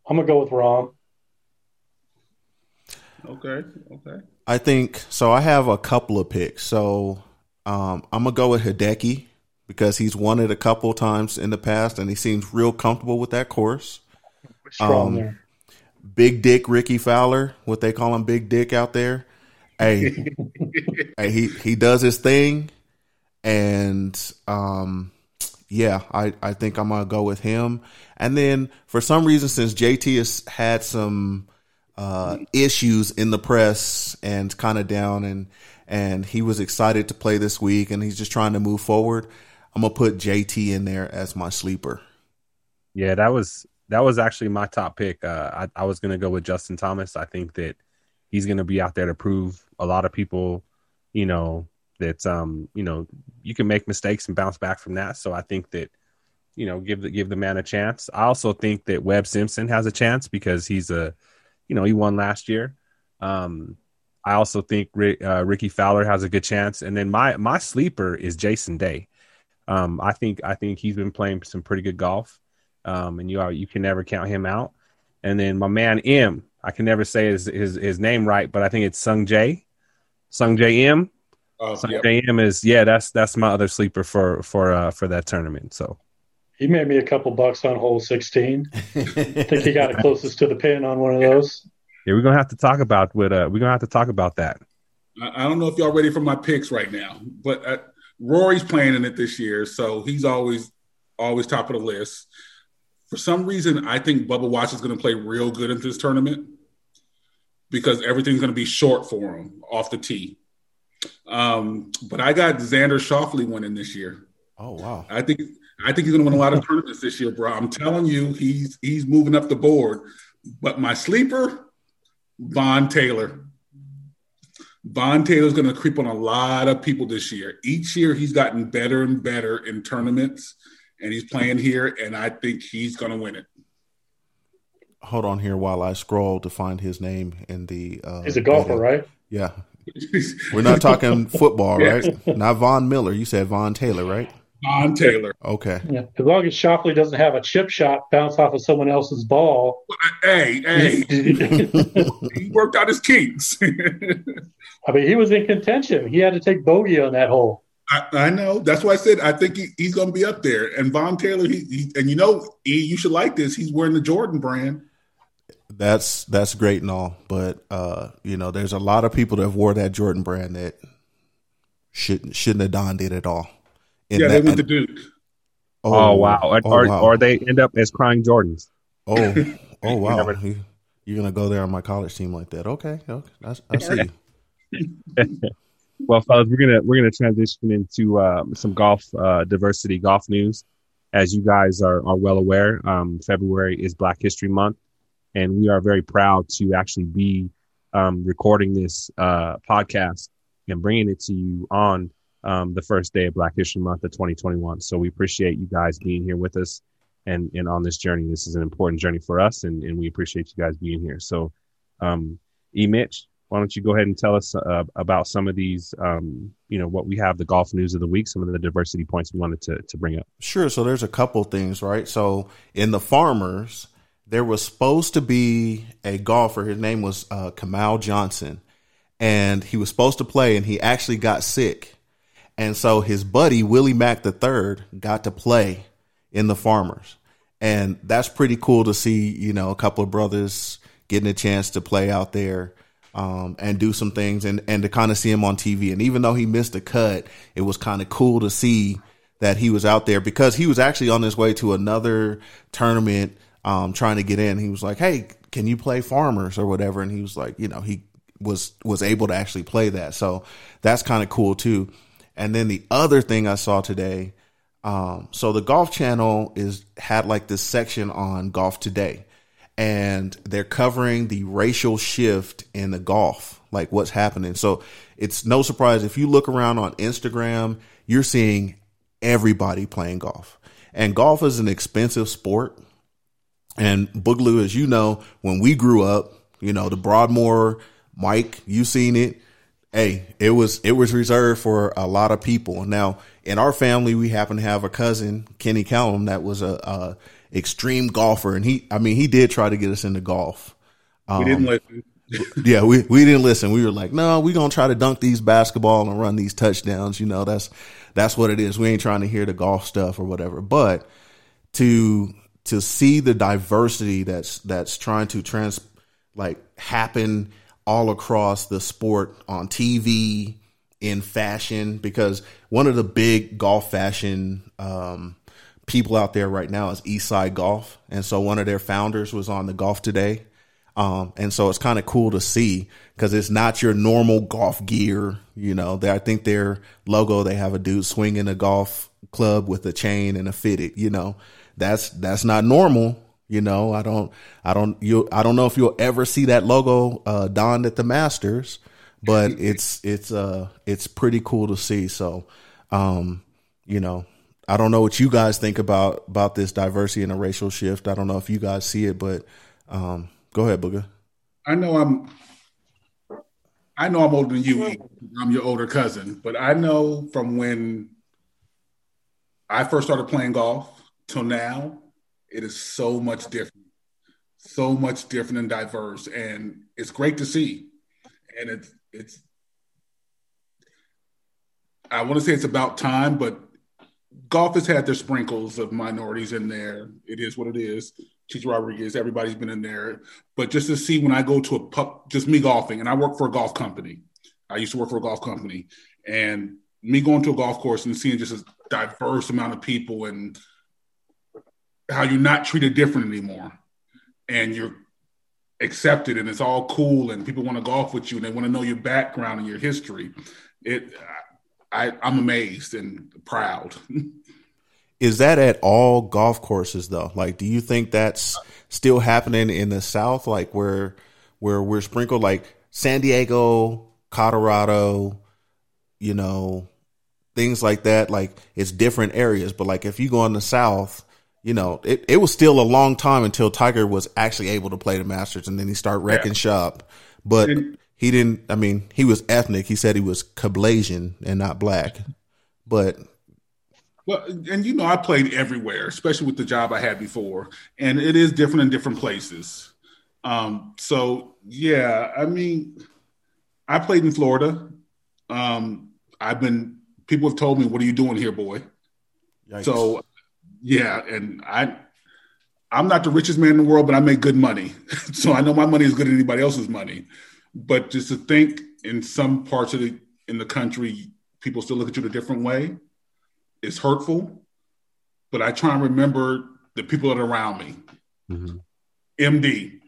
Speaker 4: I'm gonna go with Rahm.
Speaker 3: okay, okay.
Speaker 1: I think so. I have a couple of picks. So um, I'm gonna go with Hideki because he's won it a couple times in the past, and he seems real comfortable with that course.
Speaker 4: Strong
Speaker 1: Um,
Speaker 4: there.
Speaker 1: Big Dick Rickie Fowler, what they call him, Big Dick out there. Hey, hey, he he does his thing, and um, yeah, I I think I'm gonna go with him. And then for some reason, since JT has had some uh, issues in the press and kind of down, and and he was excited to play this week, and he's just trying to move forward. I'm gonna put JT in there as my sleeper.
Speaker 2: Yeah, that was that was actually my top pick. Uh, I, I was going to go with Justin Thomas. I think that he's going to be out there to prove a lot of people, you know, that um, you know, you can make mistakes and bounce back from that. So I think that, you know, give the give the man a chance. I also think that Webb Simpson has a chance because he's a, you know, he won last year. Um, I also think Rick, uh, Rickie Fowler has a good chance, and then my my sleeper is Jason Day. Um, I think I think he's been playing some pretty good golf um, and you are you can never count him out. And then my man M, I can never say his his, his name right, but I think it's Sung J, Sung J M.
Speaker 3: Uh,
Speaker 2: Sung
Speaker 3: yep.
Speaker 2: J M is yeah, that's that's my other sleeper for for uh, for that tournament. So
Speaker 4: He made me a couple bucks on hole 16. I think he got it closest to the pin on one of those.
Speaker 2: yeah, we're gonna have to talk about with uh we're gonna have to talk about that.
Speaker 3: I I don't know if y'all ready for my picks right now, but uh, Rory's playing in it this year, so he's always always top of the list. For some reason, I think Bubba Watson is going to play real good in this tournament because everything's going to be short for him off the tee. Um, but I got Xander Schauffele winning this year.
Speaker 1: Oh wow!
Speaker 3: I think I think he's going to win a lot of tournaments this year, bro. I'm telling you, he's he's moving up the board. But my sleeper, Vaughn Taylor. Vaughn Taylor's going to creep on a lot of people this year. Each year, he's gotten better and better in tournaments, and he's playing here, and I think he's going to win it.
Speaker 1: hold on here while I scroll to find his name in the. Uh,
Speaker 4: He's a golfer,
Speaker 1: edit.
Speaker 4: right?
Speaker 1: Yeah, we're not talking football,
Speaker 3: Yeah.
Speaker 1: right? Not Von Miller. You said Vaughn Taylor, right?
Speaker 3: Don Taylor.
Speaker 1: Okay.
Speaker 4: Yeah. As long as Schauffele doesn't have a chip shot bounce off of someone else's ball.
Speaker 3: Hey, hey, he worked out his kinks.
Speaker 4: I mean, he was in contention. He had to take bogey on that hole.
Speaker 3: I, I know. That's why I said I think he, he's going to be up there. And Vaughn Taylor, he, he and you know, E, you should like this. He's wearing the Jordan brand.
Speaker 1: That's that's great and all, but uh, you know, there's a lot of people that have wore that Jordan brand that shouldn't shouldn't have donned it at all. And
Speaker 3: yeah,
Speaker 1: that-
Speaker 3: they went to Duke.
Speaker 2: Oh, wow. Or,
Speaker 1: oh,
Speaker 2: or,
Speaker 1: wow.
Speaker 2: or they end up as crying Jordans.
Speaker 1: Oh, oh wow!
Speaker 2: never-
Speaker 1: You, you're gonna go there on my college team like that? Okay, okay, I, I see.
Speaker 2: Well, fellas, we're gonna we're gonna transition into um, some golf uh, diversity golf news. As you guys are are well aware, um, February is Black History Month, and we are very proud to actually be um, recording this uh, podcast and bringing it to you on um, the first day of Black History Month of 2021. So we appreciate you guys being here with us and and on this journey. This is an important journey for us, and and we appreciate you guys being here. So, um, E. Mitch, why don't you go ahead and tell us uh, about some of these, um, you know, what we have the golf news of the week, some of the diversity points we wanted to, to bring up.
Speaker 1: Sure. So there's a couple things, right? So in the farmers, there was supposed to be a golfer. His name was uh, Kamaiu Johnson, and he was supposed to play, and he actually got sick, and so his buddy Willie Mack III got to play in the farmers, and that's pretty cool to see. You know, a couple of brothers getting a chance to play out there. Um, and do some things and, and to kind of see him on TV. And even though he missed a cut, it was kind of cool to see that he was out there because he was actually on his way to another tournament um, trying to get in. He was like, "Hey, can you play farmers or whatever?" And he was like, you know, he was was able to actually play that. So that's kind of cool too. And then the other thing I saw today, um, so the Golf Channel is had like this section on golf today, and they're covering the racial shift in the golf, like what's happening. So it's no surprise if you look around on Instagram, you're seeing everybody playing golf. And golf is an expensive sport. And Boogaloo, as you know, when we grew up, you know, the Broadmoor, Mike, you seen it. Hey, it was it was reserved for a lot of people. Now, in our family, we happen to have a cousin, Kenny Callum, that was a, a extreme golfer, and he, I mean, he did try to get us into golf.
Speaker 3: We didn't listen.
Speaker 1: Yeah, we, we didn't listen. We were like, no, we're gonna try to dunk these basketball and run these touchdowns. You know, that's that's what it is. We ain't trying to hear the golf stuff or whatever. But to to see the diversity that's that's trying to trans like happen all across the sport on TV in fashion because one of the big golf fashion um, people out there right now is Eastside Golf, and so one of their founders was on the Golf Today, um, and so it's kind of cool to see because it's not your normal golf gear. You know, they, I think their logo they have a dude swinging a golf club with a chain and a fitted. You know, that's that's not normal. You know, I don't, I don't, you, I don't know if you'll ever see that logo uh, donned at the Masters, but it's it's uh it's pretty cool to see. So, um, you know, I don't know what you guys think about about this diversity and a racial shift. I don't know if you guys see it, but um, go ahead, Booger.
Speaker 3: I know I'm. I know I'm older than you. I'm your older cousin, but I know from when I first started playing golf till now, it is so much different, so much different and diverse, and it's great to see. And it's it's. I want to say it's about time, but golf has had their sprinkles of minorities in there. It is what it is. Chi Chi Rodriguez, everybody's been in there. But just to see when I go to a pub, just me golfing, and I work for a golf company. I used to work for a golf company, and me going to a golf course and seeing just a diverse amount of people and how you're not treated different anymore, and you're accepted, and it's all cool, and people want to golf with you, and they want to know your background and your history. It, I, I'm amazed and proud.
Speaker 1: Is that at all golf courses though? Like, do you think that's still happening in the South, like where where we're sprinkled, like San Diego, Colorado, you know, things like that? Like, it's different areas, but like if you go in the South, you know, it, it was still a long time until Tiger was actually able to play the Masters, and then he started wrecking
Speaker 3: Yeah.
Speaker 1: shop. But
Speaker 3: And-
Speaker 1: he didn't. I mean, he was ethnic. He said he was Cablinasian and not black. But
Speaker 3: Well, and you know, I played everywhere, especially with the job I had before, and it is different in different places. Um, so yeah, I mean, I played in Florida. Um, I've been. People have told me, "What are you doing here, boy?"
Speaker 1: yikes.
Speaker 3: So yeah, and I. I'm not the richest man in the world, but I make good money. so I know my money is good as anybody else's money. But just to think in some parts of the in the country, people still look at you a different way is hurtful, but I try and remember the people that are around me.
Speaker 2: Mhm.
Speaker 3: MD,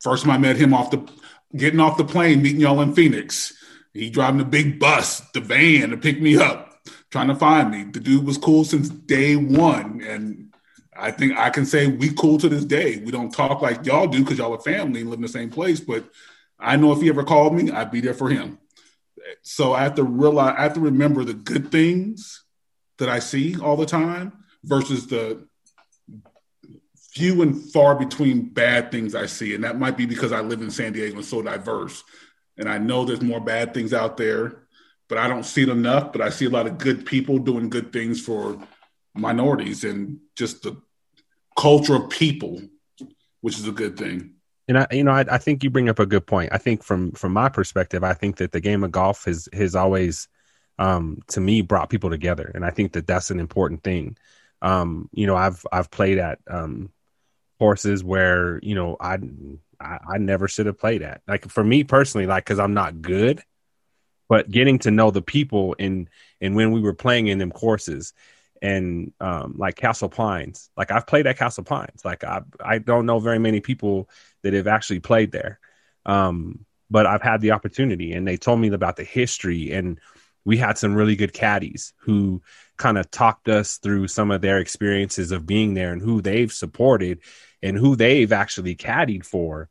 Speaker 3: first time I met him off the getting off the plane, meeting y'all in Phoenix. He driving the big bus, the van to pick me up, trying to find me. The dude was cool since day one, and I think I can say we cool to this day. We don't talk like y'all do because y'all are family and live in the same place, but I know if he ever called me, I'd be there for him. So I have to realize, I have to remember the good things that I see all the time versus the few and far between bad things I see. And that might be because I live in San Diego and so diverse. And I know there's more bad things out there, but I don't see it enough. But I see a lot of good people doing good things for minorities and just the culture of people, which is a good thing.
Speaker 2: And I, you know, I, I think you bring up a good point. I think from from my perspective, I think that the game of golf has has always, um, to me, brought people together, and I think that that's an important thing. Um, you know, I've I've played at um, courses where you know I I, I never should have played at. Like for me personally, like because I'm not good, but getting to know the people and and when we were playing in them courses and um like Castle Pines, like I've played at Castle Pines. Like I I don't know very many people that have actually played there. Um, but I've had the opportunity and they told me about the history and we had some really good caddies who kind of talked us through some of their experiences of being there and who they've supported and who they've actually caddied for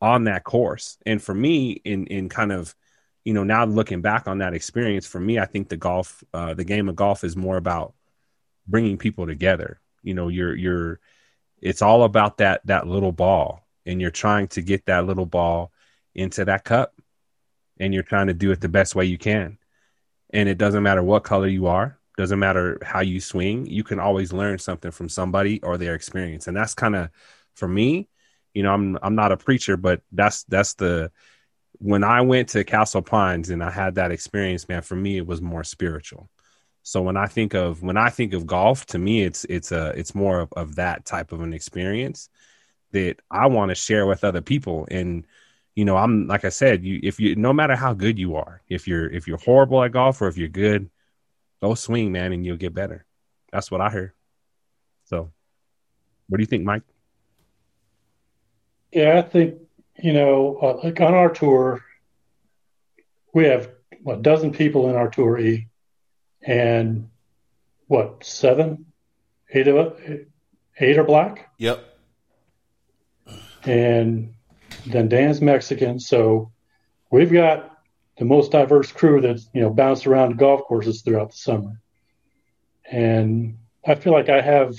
Speaker 2: on that course. And for me, in in kind of, you know, now looking back on that experience, for me, I think the golf, uh, the game of golf is more about bringing people together. You know, you're you're, it's all about that that little ball, and you're trying to get that little ball into that cup, and you're trying to do it the best way you can. And it doesn't matter what color you are, doesn't matter how you swing, you can always learn something from somebody or their experience. And that's kind of for me, you know, I'm I'm not a preacher, but that's that's the when I went to Castle Pines and I had that experience, man, for me it was more spiritual. So when I think of when I think of golf, to me it's it's a it's more of, of that type of an experience that I want to share with other people. And you know, I'm like I said, you if you no matter how good you are, if you're if you're horrible at golf or if you're good, go swing, man, and you'll get better. That's what I heard. So, what do you think, Mike?
Speaker 4: Yeah, I think you know, uh, like on our tour, we have what, a dozen people in our tour E, and what seven, eight of it, eight are black,
Speaker 1: yep.
Speaker 4: and then Dan's Mexican. So we've got the most diverse crew that's you know bounced around golf courses throughout the summer, and I feel like I have,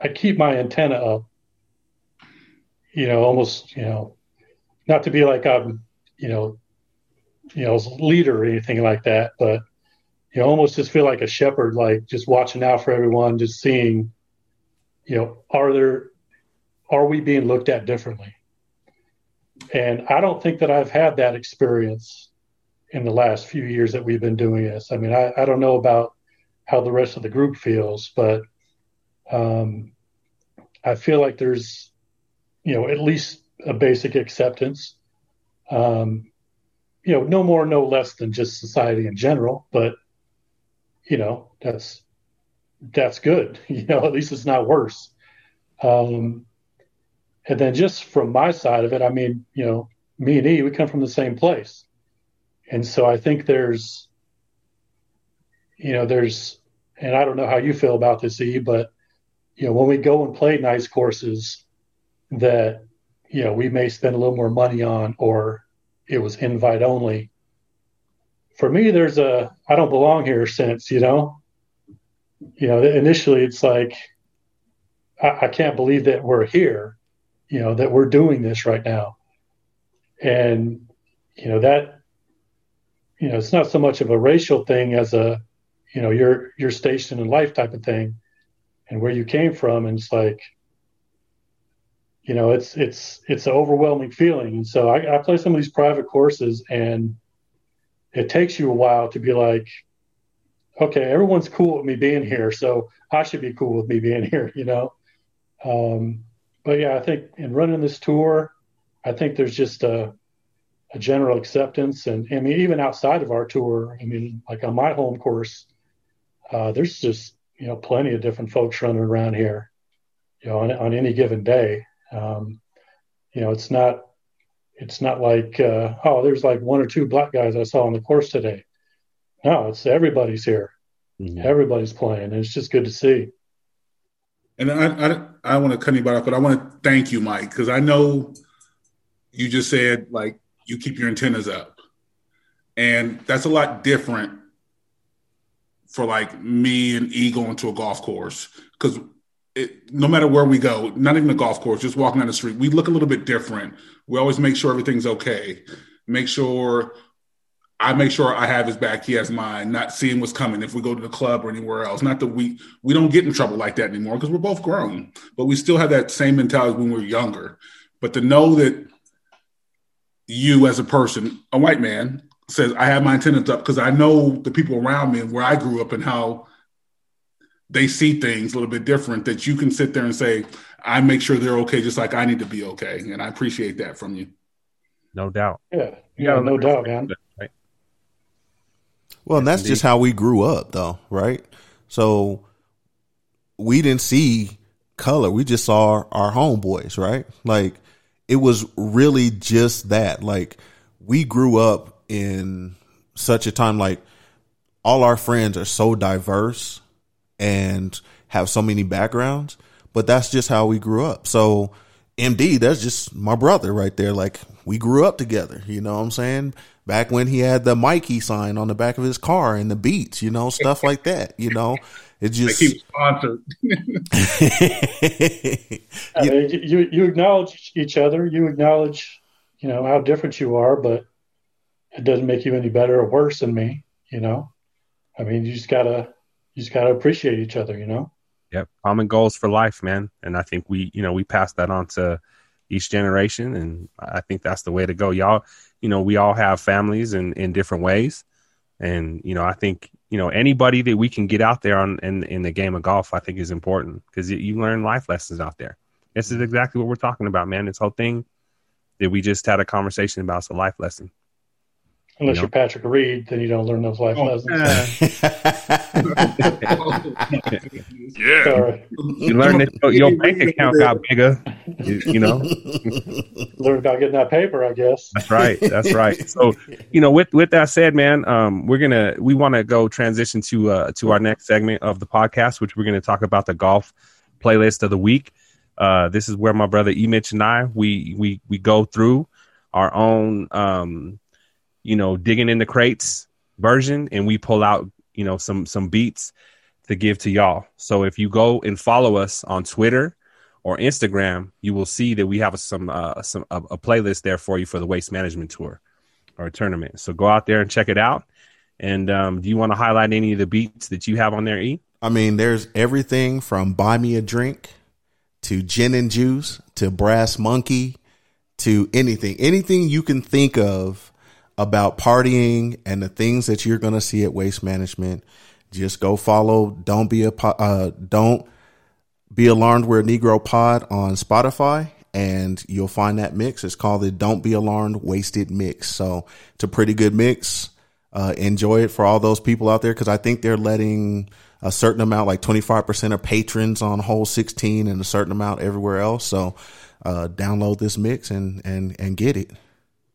Speaker 4: I keep my antenna up you know, almost, you know, not to be like I'm, you know, you know, leader or anything like that, but you know, almost just feel like a shepherd, like just watching out for everyone, just seeing, you know, are there, are we being looked at differently? And I don't think that I've had that experience in the last few years that we've been doing this. I mean, I, I don't know about how the rest of the group feels, but um, I feel like there's, you know, at least a basic acceptance. Um, you know, no more, no less than just society in general, but you know, that's that's good. You know, at least it's not worse. Um, and then just from my side of it, I mean, you know, me and E, we come from the same place, and so I think there's, you know, there's, and I don't know how you feel about this, E, but you know, when we go and play nice courses that you know we may spend a little more money on or it was invite only for me there's a i don't belong here sense you know? You know initially it's like I, I can't believe that we're here, you know, that we're doing this right now. And, you know, that, you know, it's not so much of a racial thing as a, you know, your, your station in life type of thing and where you came from. And it's like, you know, it's, it's, it's an overwhelming feeling. And so I, I play some of these private courses and it takes you a while to be like, okay, everyone's cool with me being here. So I should be cool with me being here, you know? Um, but yeah, I think in running this tour, I think there's just a, a general acceptance, and I mean, even outside of our tour, I mean, like on my home course, uh, there's just you know plenty of different folks running around here, you know, on, on any given day. Um, you know, it's not it's not like uh, oh, there's like one or two black guys I saw on the course today. No, it's everybody's here. Mm-hmm. Everybody's playing, and it's just good to see.
Speaker 3: And I, I, I want to cut anybody off, but I want to thank you, Mike, because I know you just said like you keep your antennas up, and that's a lot different for like me and E going to a golf course because no matter where we go, not even a golf course, just walking down the street, we look a little bit different. We always make sure everything's okay, make sure I make sure I have his back, he has mine, not seeing what's coming if we go to the club or anywhere else. Not that we we don't get in trouble like that anymore because we're both grown, but we still have that same mentality when we're younger. But to know that you as a person, a white man, says I have my antennas up because I know the people around me and where I grew up and how they see things a little bit different, that you can sit there and say, I make sure they're okay just like I need to be okay. And I appreciate that from you.
Speaker 2: No doubt.
Speaker 4: Yeah. Yeah, no doubt, man.
Speaker 1: Well, and that's just how we grew up, though, right? So we didn't see color; we just saw our homeboys, right? Like it was really just that. Like we grew up in such a time, like all our friends are so diverse and have so many backgrounds, but that's just how we grew up. So MD, that's just my brother right there. Like we grew up together, you know what I'm saying? Back when he had the Mikey sign on the back of his car and the beats, you know, stuff like that. You know, it just
Speaker 3: keep sponsored.
Speaker 4: I mean, you you acknowledge each other. You acknowledge, you know, how different you are, but it doesn't make you any better or worse than me. You know, I mean, you just gotta you just gotta appreciate each other. You know.
Speaker 2: Yep, common goals for life, man. And I think we, you know, we pass that on to each generation, and I think that's the way to go. Y'all, you know, we all have families in, in different ways. And, you know, I think, you know, anybody that we can get out there on in, in the game of golf, I think is important because you learn life lessons out there. This is mm-hmm. exactly what we're talking about, man. This whole thing that we just had a conversation about is a life lesson.
Speaker 4: Unless you are Patrick Reed, then you don't learn those life oh,
Speaker 2: lessons. yeah. Sorry. You learn that your, your bank account got bigger. You, you, know.
Speaker 4: Learn about getting that paper, I guess.
Speaker 2: That's right. That's right. So, you know, with with that said, man, um, we're gonna we want to go transition to uh to our next segment of the podcast, which we're gonna talk about the golf playlist of the week. Uh, this is where my brother E Mitch and I we we we go through our own um you know, digging in the crates version and we pull out, you know, some some beats to give to y'all. So if you go and follow us on Twitter or Instagram, you will see that we have some uh, some a, a playlist there for you for the waste management tour or tournament. So go out there and check it out. And um, do you want to highlight any of the beats that you have on there, E?
Speaker 1: I mean, there's everything from Buy Me a Drink to Gin and Juice to Brass Monkey to anything. Anything you can think of about partying and the things that you're going to see at Waste Management, just go follow. Don't be a uh, don't be alarmed. We're a Negro Pod on Spotify, and you'll find that mix. It's called the Don't Be Alarmed Wasted Mix. So it's a pretty good mix. Uh, enjoy it for all those people out there because I think they're letting a certain amount, like 25% of patrons on hole 16 and a certain amount everywhere else. So uh, download this mix and and and get it.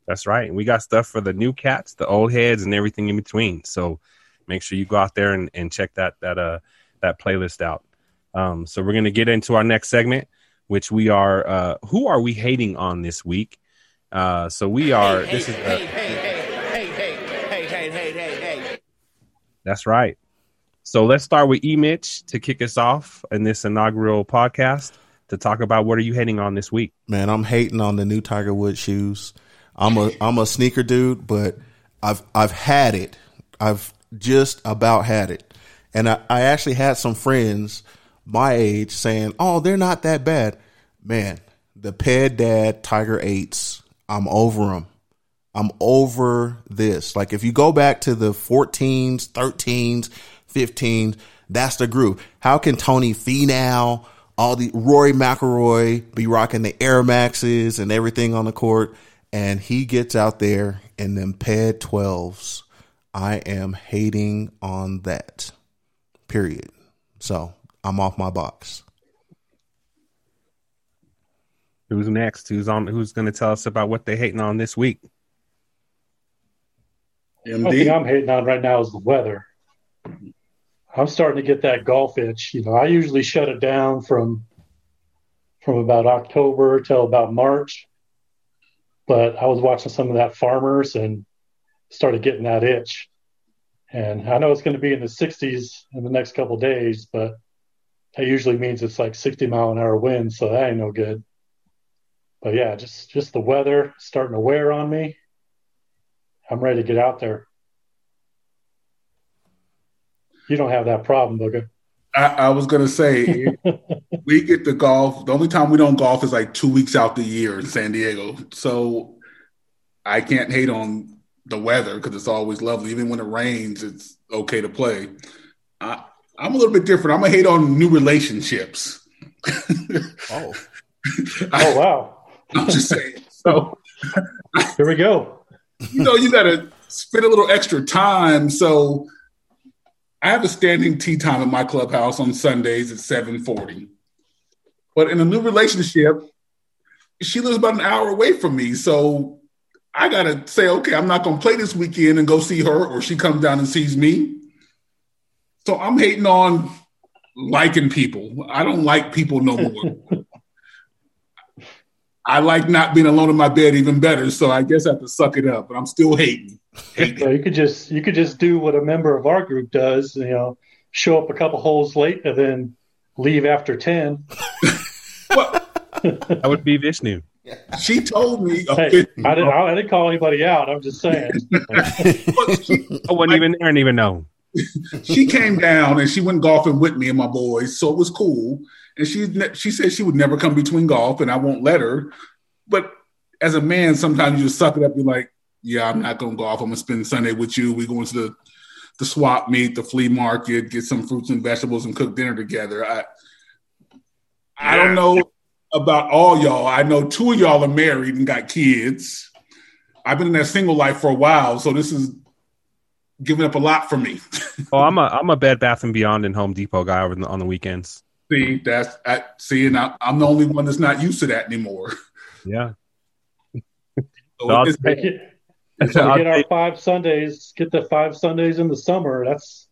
Speaker 2: That's right. And we got stuff for the new cats, the old heads, and everything in between. So make sure you go out there and, and check that that uh that playlist out. Um, so we're gonna get into our next segment, which we are uh, who are we hating on this week? Uh, so we are. Hey, this hey, is. Hey, hey, hey, hey, hey, hey, hey, hey, hey, hey. That's right. So let's start with E Mitch to kick us off in this inaugural podcast to talk about what are you hating on this week.
Speaker 1: Man, I'm hating on the new Tiger Woods shoes. I'm a I'm a sneaker dude, but I've I've had it. I've just about had it. And I, I actually had some friends my age saying, "Oh, they're not that bad." Man, the Ped Dad Tiger Eights, I'm over them. I'm over this. Like if you go back to the 14s, 13s, 15s, that's the group. How can Tony Finau, all the Rory McIlroy be rocking the Air Maxes and everything on the court, and he gets out there in them Ped 12s? I am hating on that. Period. So I'm off my box.
Speaker 2: Who's next? Who's on? Who's going to tell us about what they're hating on this week?
Speaker 4: One thing I'm hating on right now is the weather. I'm starting to get that golf itch. You know, I usually shut it down from from about October till about March. But I was watching some of that farmers and started getting that itch. And I know it's going to be in the 60s in the next couple days, but that usually means it's like 60 mile an hour wind, so that ain't no good. But yeah, just just the weather starting to wear on me. I'm ready to get out there. You don't have that problem, Booker.
Speaker 3: I, I was gonna say we get to golf. The only time we don't golf is like two weeks out the year in San Diego. So I can't hate on the weather because it's always lovely. Even when it rains, it's okay to play. I, I'm a little bit different. I'm gonna hate on new relationships.
Speaker 1: Oh.
Speaker 4: Oh wow.
Speaker 3: I'm just saying. So
Speaker 4: Here we go.
Speaker 3: you know, you got to spend a little extra time. So I have a standing tee time at my clubhouse on Sundays at 740. But in a new relationship, she lives about an hour away from me. So I got to say, okay, I'm not to play this weekend and go see her, or she comes down and sees me. So I'm hating on liking people. I don't like people no more. I like not being alone in my bed even better. So I guess I have to suck it up, but I'm still hating. hating.
Speaker 4: So you could just you could just do what a member of our group does, you know, show up a couple holes late and then leave after ten.
Speaker 3: Well,
Speaker 2: That would be Vishnu.
Speaker 3: she told me.
Speaker 4: Hey,
Speaker 3: okay,
Speaker 4: I didn't I didn't call anybody out. I'm just saying.
Speaker 3: she,
Speaker 2: I wasn't even there and even know.
Speaker 3: she came down and she went golfing with me and my boys, so it was cool. And she she said she would never come between golf, and I won't let her. But as a man, sometimes you just suck it up. You're like, yeah, I'm not gonna golf. I'm gonna spend Sunday with you. We going to the the swap meet, the flea market, get some fruits and vegetables, and cook dinner together. I I don't know about all y'all. I know two of y'all are married and got kids. I've been in that single life for a while, so this is giving up a lot for me.
Speaker 2: Oh, I'm a I'm a Bed Bath and Beyond and Home Depot guy over the, on the weekends.
Speaker 3: See, that's I, see, and I, I'm the only one that's not used to that anymore.
Speaker 2: Yeah.
Speaker 3: So
Speaker 2: No, I'll
Speaker 3: it's-
Speaker 4: Make it- so
Speaker 2: I'll
Speaker 4: get our five Sundays. Get the five Sundays in the summer. That's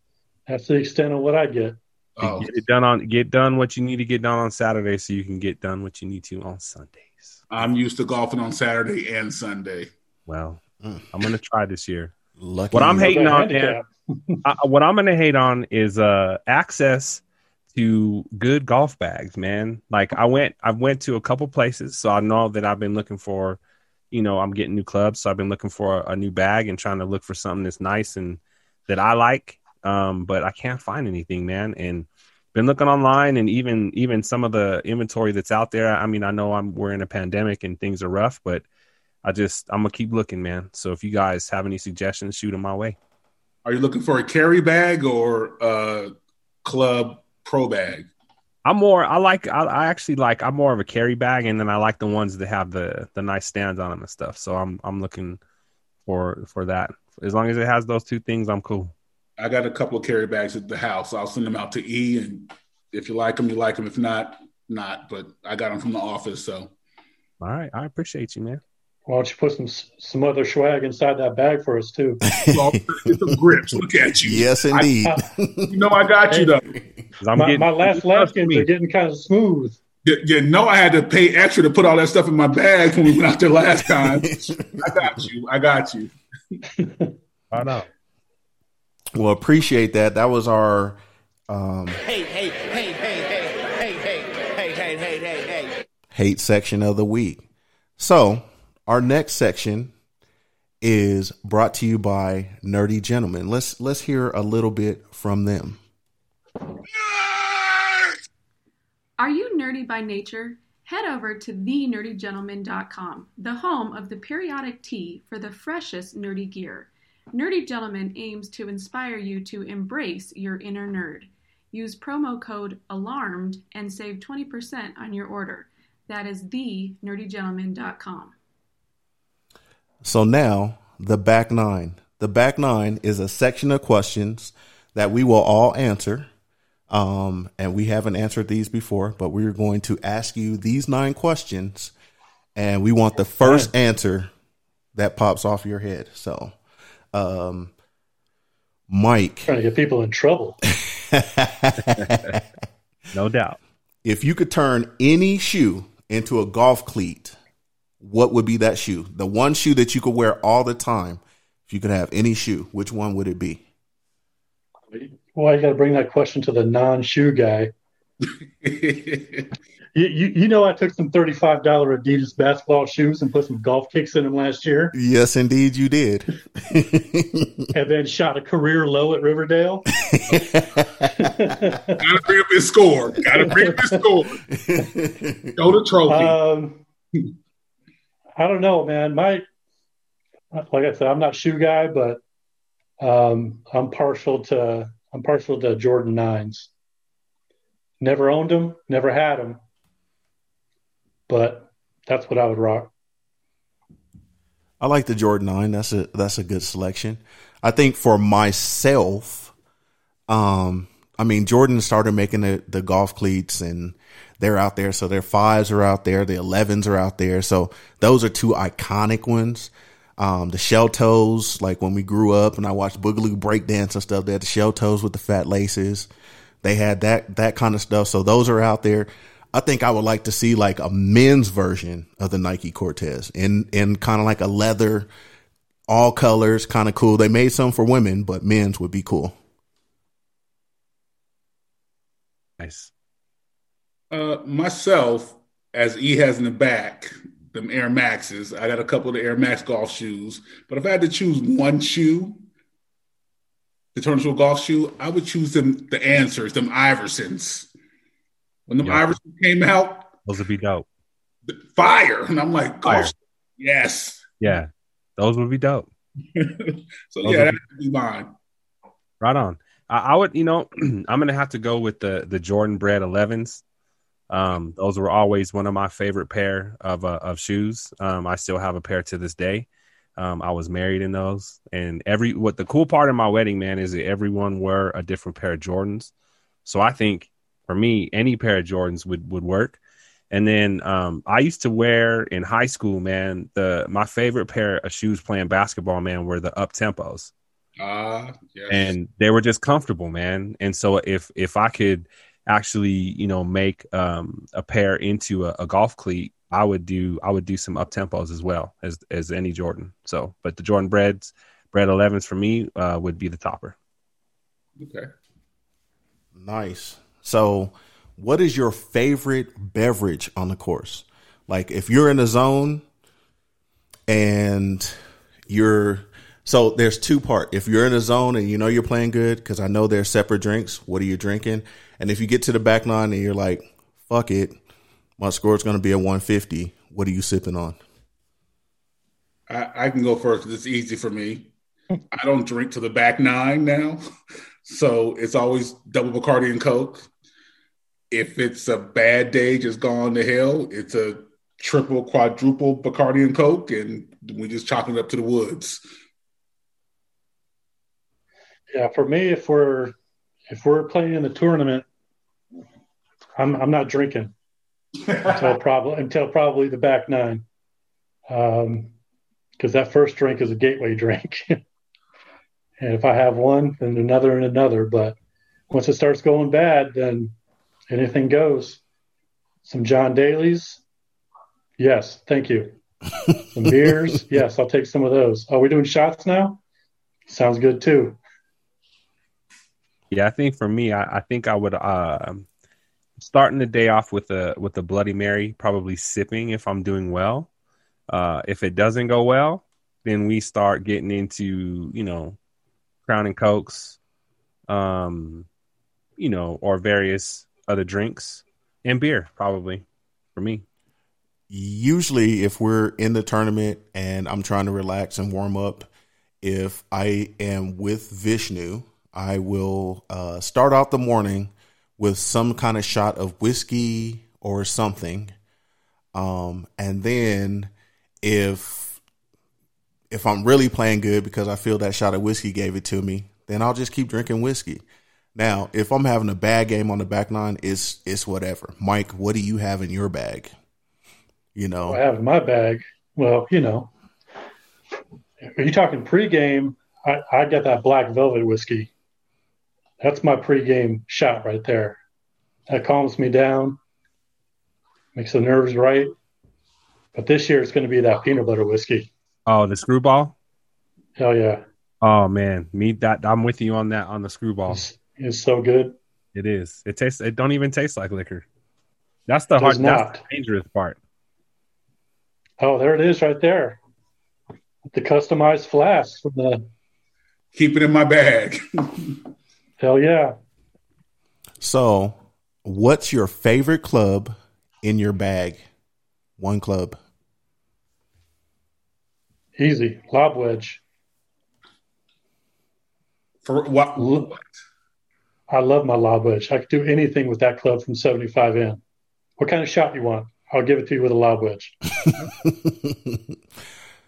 Speaker 4: that's the extent of what I get.
Speaker 3: oh,
Speaker 2: Get it done on get done what you need to get done on Saturday so you can get done what you need to on Sundays.
Speaker 3: I'm used to golfing on Saturday and Sunday.
Speaker 2: Well,
Speaker 1: Mm.
Speaker 2: I'm gonna try this year.
Speaker 1: Lucky
Speaker 2: What I'm
Speaker 1: you.
Speaker 2: hating
Speaker 4: The
Speaker 2: on,
Speaker 4: handicap.
Speaker 2: I, what I'm gonna hate on is uh access to good golf bags, man. Like I went, I went to a couple places, so I know that I've been looking for, you know, I'm getting new clubs, so I've been looking for a, a new bag and trying to look for something that's nice and that I like. Um, but I can't find anything, man. And been looking online and even even some of the inventory that's out there. I mean, I know I'm we're in a pandemic and things are rough, but I just I'm gonna keep looking, man. So if you guys have any suggestions, shoot them my way.
Speaker 3: Are you looking for a carry bag or a club pro bag?
Speaker 2: I'm more. I like. I, I actually like. I'm more of a carry bag, and then I like the ones that have the the nice stands on them and stuff. So I'm I'm looking for for that. As long as it has those two things, I'm cool.
Speaker 3: I got a couple of carry bags at the house. I'll send them out to E, and if you like them, you like them. If not, not. But I got them from the office, so
Speaker 2: All right, I appreciate you, man.
Speaker 4: Why don't you put some some other swag inside that bag for us too?
Speaker 3: Well, get some grips. Look at you.
Speaker 1: Yes, indeed.
Speaker 3: You know I got you though.
Speaker 2: I'm
Speaker 4: my,
Speaker 2: getting
Speaker 4: my last Latkins
Speaker 2: me.
Speaker 4: are getting kind of smooth.
Speaker 3: You, you know I had to pay extra to put all that stuff in my bag when we went out there last time. I got you. I got you.
Speaker 2: I know.
Speaker 1: Well, appreciate that. That was our um,
Speaker 6: Hey, hey, hey, hey, hey, hey, hey, hey, hey, hey, hey, hey.
Speaker 1: hate section of the week. So, our next section is brought to you by Nerdy Gentleman. Let's let's hear a little bit from them.
Speaker 7: Are you nerdy by nature? Head over to thenerdygentleman.com, the home of the periodic tee for the freshest nerdy gear. Nerdy Gentleman aims to inspire you to embrace your inner nerd. Use promo code ALARMED and save 20% on your order. That is thenerdygentleman.com.
Speaker 1: So now, the back nine. The back nine is a section of questions that we will all answer. Um, and we haven't answered these before, but we're going to ask you these nine questions, and we want the first answer that pops off your head. So, um, Mike,
Speaker 4: Trying to get people in trouble.
Speaker 2: No doubt.
Speaker 1: if you could turn any shoe into a golf cleat, what would be that shoe? The one shoe that you could wear all the time. If you could have any shoe, which one would it be?
Speaker 4: Well, you got to bring that question to the non-shoe guy. You, you, you know, I took some thirty-five dollar Adidas basketball shoes and put some golf kicks in them last year,
Speaker 1: Yes, indeed, you did.
Speaker 4: and then shot a career low at Riverdale.
Speaker 3: Gotta bring up his score. Gotta bring up his score. Go to trophy.
Speaker 4: Um, I don't know, man. My, like I said, I'm not shoe guy, but um, I'm partial to I'm partial to Jordan nines. Never owned them, never had them, but that's what I would rock.
Speaker 1: I like the Jordan Nine. That's a that's a good selection. I think for myself, um, I mean Jordan started making the, the golf cleats and they're out there. So their fives are out there, the elevens are out there. So those are two iconic ones. Um, the shell toes, like when we grew up and I watched Boogaloo breakdance and stuff, they had the shell toes with the fat laces. They had that that kind of stuff. So those are out there. I think I would like to see like a men's version of the Nike Cortez in in kind of like a leather, all colors, kind of cool. They made some for women, but men's would be cool.
Speaker 2: Nice.
Speaker 3: Uh, myself, as E has in the back, them Air Maxes. I got a couple of the Air Max golf shoes, but if I had to choose one shoe to turn into a golf shoe, I would choose them. The answers, them Iversons. When the
Speaker 2: Yeah.
Speaker 3: Iversons came out,
Speaker 2: Those would be dope.
Speaker 3: the fire, and I'm like, golf yes.
Speaker 2: Yeah. Those would be dope.
Speaker 3: so
Speaker 2: Those
Speaker 3: yeah, that would be mine.
Speaker 2: Right on. I, I would, you know, I'm gonna have to go with the the Jordan Bread 11s. Um, those were always one of my favorite pair of uh, of shoes. Um, I still have a pair to this day. Um, I was married in those, and every what the cool part of my wedding, man, is that everyone wore a different pair of Jordans. So I think for me, any pair of Jordans would would work. And then um, I used to wear in high school, man. The my favorite pair of shoes playing basketball, man, were the up tempos
Speaker 3: Ah, yes.
Speaker 2: and they were just comfortable, man. And so if if I could actually, you know, make um, a pair into a, a golf cleat, I would do I would do some up tempos as well as as any Jordan. So, but the Jordan breads, bread 11s for me uh, would be the topper.
Speaker 3: okay.
Speaker 1: Nice. So, what is your favorite beverage on the course? Like, if you're in the zone and you're so there's two part. If you're in a zone and you know you're playing good, because I know there's separate drinks. What are you drinking? And if you get to the back nine and you're like, "Fuck it, my score is going to be a 150," what are you sipping on?
Speaker 3: I, I can go first 'cause it's easy for me. I don't drink to the back nine now. So it's always double Bacardi and Coke. If it's a bad day, just gone to hell, it's a triple, quadruple Bacardi and Coke, and we just chop it up to the woods.
Speaker 4: Yeah, for me, if we're if we're playing in the tournament, I'm I'm not drinking until probably until probably the back nine, um, because that first drink is a gateway drink, and if I have one, then another and another. But once it starts going bad, then anything goes. Some John Daly's, yes, thank you. Some beers, yes, I'll take some of those. Are we doing shots now? Sounds good too.
Speaker 2: Yeah, I think for me, I, I think I would uh, starting the day off with a with a Bloody Mary, probably sipping if I'm doing well. Uh, if it doesn't go well, then we start getting into you know Crown and Cokes, um, you know, or various other drinks and beer, probably for me.
Speaker 1: Usually, if we're in the tournament and I'm trying to relax and warm up, if I am with Vishnu, I will uh, start out the morning with some kind of shot of whiskey or something. Um, and then if if I'm really playing good because I feel that shot of whiskey gave it to me, then I'll just keep drinking whiskey. Now, if I'm having a bad game on the back nine, it's it's whatever. Mike, what do you have in your bag? You know,
Speaker 4: I have in my bag. Well, you know, are you talking pregame? I, I get that black velvet whiskey. That's my pregame shot right there. That calms me down, makes the nerves right. But this year it's going to be that peanut butter whiskey.
Speaker 2: Oh, the Skrewball.
Speaker 4: Hell yeah!
Speaker 2: Oh man, me that I'm with you on that on the Skrewball.
Speaker 4: It's, it's so good.
Speaker 2: It is. It tastes. It don't even taste like liquor. That's the hard.
Speaker 4: does
Speaker 2: That's the dangerous part.
Speaker 4: Oh, there it is right there. The customized flask from the
Speaker 3: Keep it in my bag.
Speaker 4: hell yeah.
Speaker 1: so what's your favorite club in your bag? One club.
Speaker 4: Easy. Lob wedge.
Speaker 3: For what?
Speaker 4: I love my lob wedge. I could do anything with that club from 75 in. What kind of shot you want? I'll give it to you with a lob wedge.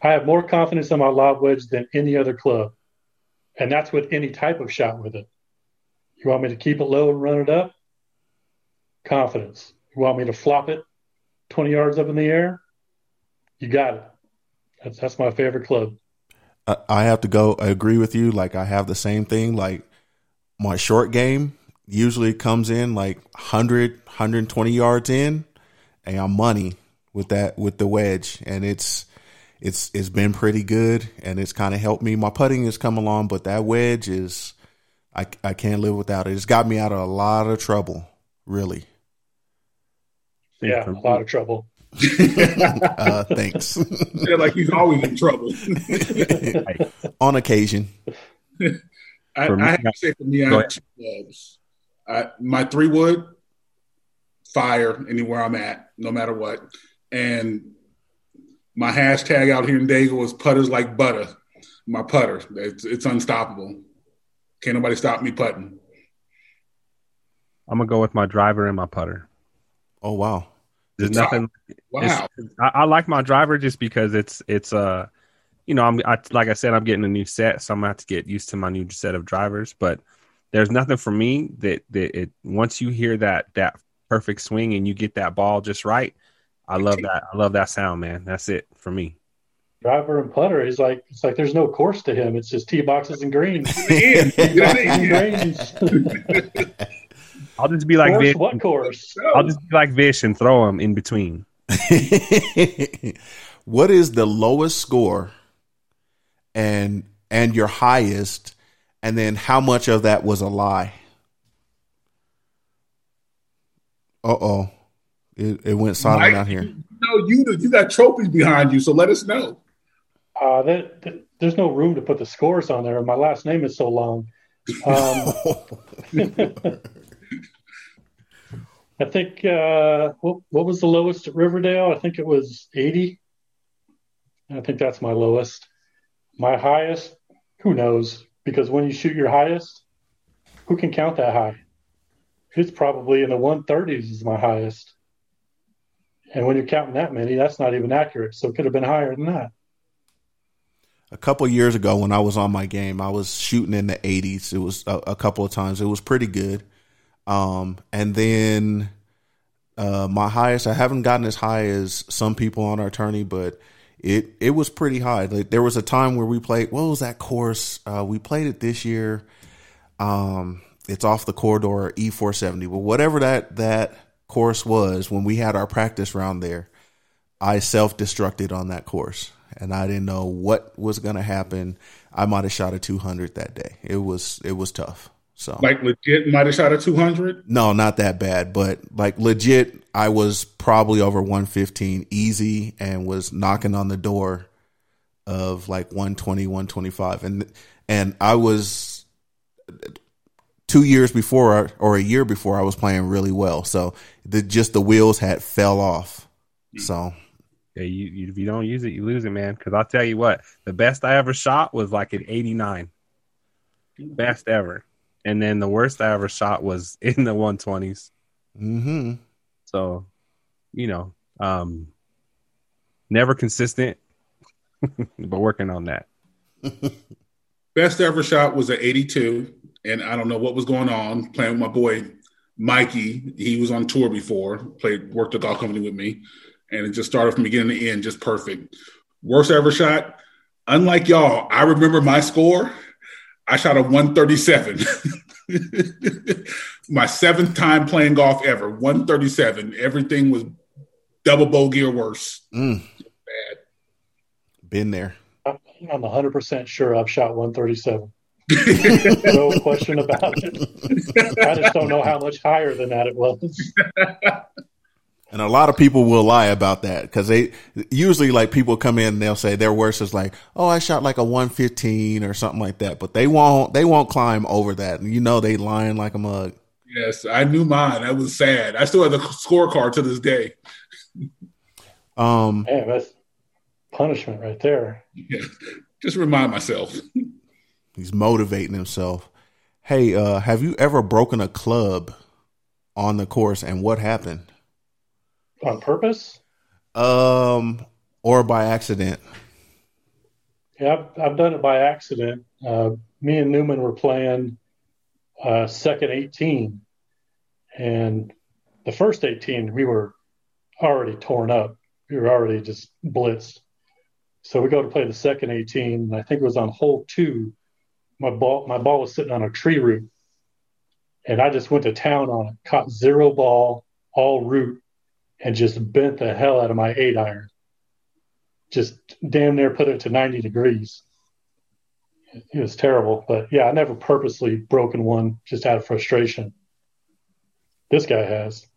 Speaker 4: I have more confidence in my lob wedge than any other club. And that's with any type of shot with it. You want me to keep it low and run it up? Confidence. You want me to flop it 20 yards up in the air? You got it. That's, that's my favorite club.
Speaker 1: I have to go. I agree with you. Like I have the same thing. Like my short game usually comes in like 100, 120 yards in, and I'm money with that with the wedge, and it's it's it's been pretty good, and it's kind of helped me. My putting has come along, but that wedge is I I can't live without it. It's got me out of a lot of trouble, really.
Speaker 4: Yeah, a lot of trouble.
Speaker 1: uh, thanks.
Speaker 3: Yeah, like he's always in trouble.
Speaker 1: On occasion.
Speaker 3: I,
Speaker 2: me-
Speaker 3: I have to say, for me, I
Speaker 2: Go
Speaker 3: have two clubs. I, my three wood, fire anywhere I'm at, no matter what. And my hashtag out here in Dago is putters like butter. My putter, it's, it's unstoppable. Can't nobody stop me putting.
Speaker 2: I'm gonna go with my driver and my putter.
Speaker 1: Oh wow.
Speaker 2: There's
Speaker 3: Good job.
Speaker 2: nothing.
Speaker 3: Wow.
Speaker 2: I, I like my driver just because it's it's uh you know I'm I, like I said I'm getting a new set so I'm gonna have to get used to my new set of drivers but there's nothing for me that that it once you hear that that perfect swing and you get that ball just right I love that I love that sound man that's it for me
Speaker 4: Driver and putter is like it's like there's no course to him. It's just tee boxes and greens. And greens.
Speaker 2: I'll just be like
Speaker 4: course,
Speaker 2: Vish
Speaker 4: what course?
Speaker 2: I'll just be like Vish and throw them in between
Speaker 1: what is the lowest score and and your highest and then how much of that was a lie uh-oh it, it went silent
Speaker 3: Mike,
Speaker 1: out here
Speaker 3: You know, you you got trophies behind you, so let us know.
Speaker 4: Uh, that, that- there's no room to put the scores on there. My last name is so long. Um, I think uh, what, what was the lowest at Riverdale? I think it was 80. I think that's my lowest. My highest, who knows? Because when you shoot your highest, who can count that high? It's probably in the 130s is my highest. And when you're counting that many, that's not even accurate. So it could have been higher than that.
Speaker 1: A couple years ago when I was on my game, I was shooting in the 80s. It was a, a couple of times. It was pretty good. Um, and then uh, my highest, I haven't gotten as high as some people on our tourney, but it it was pretty high. Like there was a time where we played. What was that course? Uh, we played it this year. Um, it's off the corridor E470, but whatever that that course was when we had our practice round there, I self destructed on that course and I didn't know what was going to happen. I might have shot a 200 that day. It was it was tough. So
Speaker 3: Like legit, might have shot a two hundred.
Speaker 1: no, not that bad, but like legit, I was probably over 115 easy and was knocking on the door of like 120, 125. And, and I was two years before or a year before I was playing really well. So the, just the wheels had fell off. Hmm. So
Speaker 2: Yeah, you, you if you don't use it, you lose it, man. Because I'll tell you what, the best I ever shot was like an 89, best ever. And then the worst I ever shot was in the 120s.
Speaker 1: hmm
Speaker 2: So, you know, um, never consistent, but working on that.
Speaker 3: Best ever shot was an 82, and I don't know what was going on. Playing with my boy Mikey, he was on tour before, played worked a golf company with me, and it just started from beginning to end, just perfect. Worst ever shot. Unlike y'all, I remember my score. I shot a 137. my seventh time playing golf ever, 137. Everything was double bogey or worse.
Speaker 1: Mm. Been there.
Speaker 4: I'm 100% sure I've shot 137. no question about it. I just don't know how much higher than that it was.
Speaker 1: And a lot of people will lie about that because they usually like people come in and they'll say their worst is like, oh, I shot like a 115 or something like that, but they won't, they won't climb over that. And you know, they lying like a mug.
Speaker 3: Yes, I knew mine. That was sad. I still have the scorecard to this day.
Speaker 1: Um,
Speaker 4: Man, that's punishment right there.
Speaker 3: Yeah. Just remind myself.
Speaker 1: he's motivating himself. Hey, uh, have you ever broken a club on the course and what happened?
Speaker 4: On purpose?
Speaker 1: Um, or by accident?
Speaker 4: Yeah, I've, I've done it by accident. Uh, me and Newman were playing uh, second 18, and the first 18, we were already torn up. We were already just blitzed. So we go to play the second 18, and I think it was on hole two. My ball, my ball was sitting on a tree root, and I just went to town on it. Caught zero ball, all root, and just bent the hell out of my eight iron just damn near put it to 90 degrees. It was terrible. But yeah, I never purposely broken one just out of frustration. This guy has.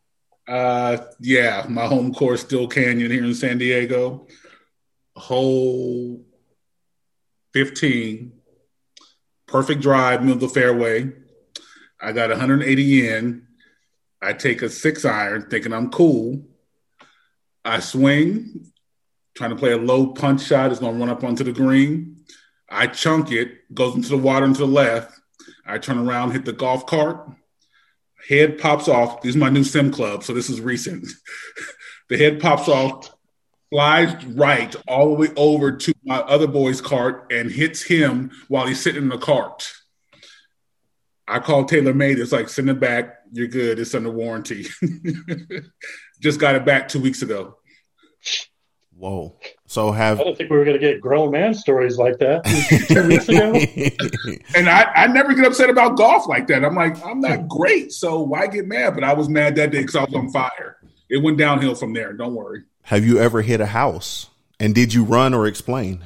Speaker 3: Uh, yeah, my home course, Steele Canyon here in San Diego. Hole 15, perfect drive, middle of the fairway. I got 180 in. I take a six iron, thinking I'm cool. I swing, trying to play a low punch shot. It's going to run up onto the green. I chunk it, goes into the water and to the left. I turn around, hit the golf cart. Head pops off. This is my new SIM club, so this is recent. the head pops off, flies right all the way over to my other boy's cart and hits him while he's sitting in the cart. I call TaylorMade. It's like, send it back. You're good. It's under warranty. Just got it back two weeks ago.
Speaker 1: Whoa. So have
Speaker 4: I didn't think we were going to get grown man stories like that two weeks ago.
Speaker 3: And I, I never get upset about golf like that. I'm like, I'm not great, so why get mad? But I was mad that day because I was on fire. It went downhill from there. Don't worry.
Speaker 1: have you ever hit a house? And did you run or explain?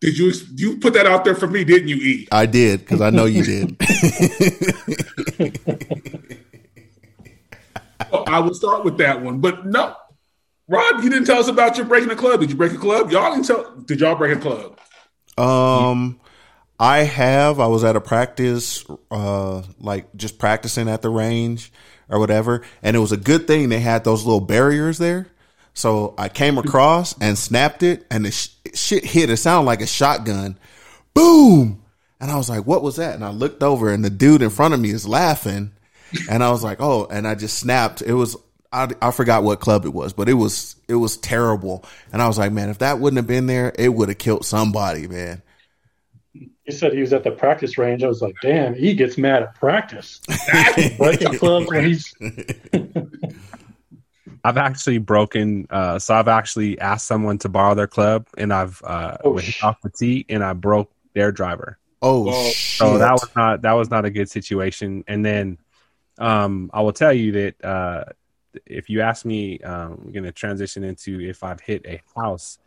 Speaker 3: Did you you put that out there for me? Didn't you, E?
Speaker 1: I did because I know you did.
Speaker 3: I would start with that one, but no, Rob, you didn't tell us about your breaking a club. Did you break a club? Y'all didn't tell. Did y'all break a club?
Speaker 1: Um, I have. I was at a practice, uh, like just practicing at the range or whatever, and it was a good thing they had those little barriers there. So I came across and snapped it, and the sh- shit hit. It sounded like a shotgun, boom. And I was like, "What was that?" And I looked over, and the dude in front of me is laughing, and I was like, "Oh!" And I just snapped. It was I, I forgot what club it was, but it was it was terrible. And I was like, "Man, if that wouldn't have been there, it would have killed somebody, man."
Speaker 4: He said he was at the practice range. I was like, damn, he gets mad at practice. Breaking clubs when he's
Speaker 2: I've actually broken. Uh, so I've actually asked someone to borrow their club, and I've uh,
Speaker 4: Oh, sh-
Speaker 2: off the tee, and I broke their driver.
Speaker 1: Oh,
Speaker 3: Well,
Speaker 1: shit!
Speaker 2: So that was not that was not a good situation. And then um, I will tell you that uh, if you ask me, um, I'm going to transition into if I've hit a house.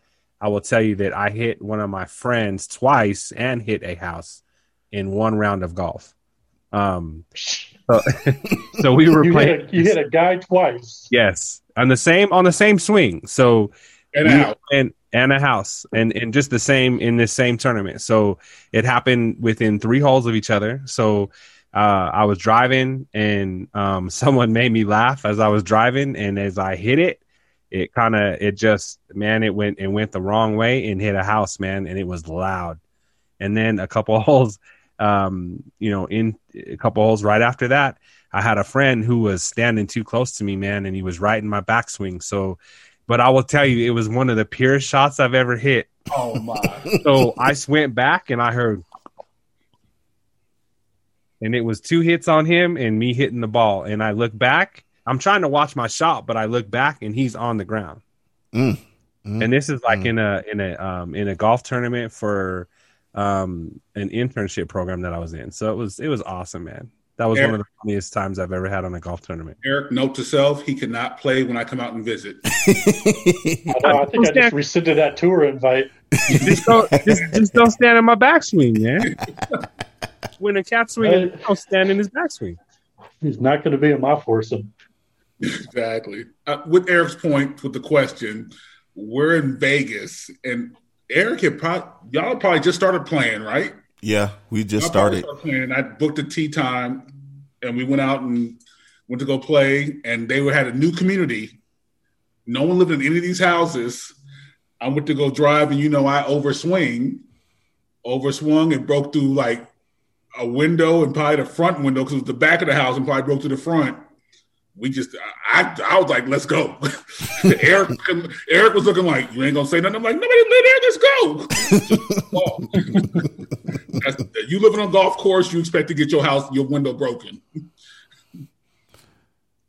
Speaker 2: I will tell you that I hit one of my friends twice and hit a house in one round of golf. Um, so, so we were
Speaker 4: You
Speaker 2: playing.
Speaker 4: hit, a, you hit a guy twice.
Speaker 2: Yes, on the same on the same swing. So
Speaker 3: And
Speaker 2: we-
Speaker 3: out.
Speaker 2: and and a house and and just the same in this same tournament. So it happened within three holes of each other. So uh, I was driving and um, someone made me laugh as I was driving, and as I hit it, it kind of it just man it went it went the wrong way and hit a house, man, and it was loud. And then a couple holes, um, you know, in a couple holes right after that, I had a friend who was standing too close to me, man, and he was right in my backswing. So, but I will tell you, it was one of the purest shots I've ever hit.
Speaker 3: Oh my!
Speaker 2: So I went back and I heard, and it was two hits on him and me hitting the ball. And I look back. I'm trying to watch my shot, but I look back and he's on the ground.
Speaker 1: Mm. Mm.
Speaker 2: And this is like
Speaker 1: Mm.
Speaker 2: in a in a um, in a golf tournament for um, an internship program that I was in. So it was it was awesome, man. That was one of the funniest times I've ever had on a golf tournament.
Speaker 3: Eric, note to self: he cannot play when I come out and visit.
Speaker 4: I, know, I think I just rescinded that tour invite.
Speaker 2: just don't just, just don't stand in my backswing, man. when a cat swing, don't stand in his backswing.
Speaker 4: He's not going to be in my foursome.
Speaker 3: Exactly. Uh, with Eric's point with the question, we're in Vegas, and Eric had probably y'all probably just started playing, right?
Speaker 1: yeah, we just
Speaker 3: Y'all probably
Speaker 1: started.
Speaker 3: playing. I booked a tee time, and we went out and went to go play. And they were, had a new community. No one lived in any of these houses. I went to go drive, and you know I overswing, overswung, and broke through like a window and probably the front window because it was the back of the house and probably broke through the front. We just, I, I was like, let's go. Eric, Eric was looking like, you ain't gonna say nothing. I'm like, nobody live there. Let's go. Just walk. That's, you living on a golf course, you expect to get your house, your window broken.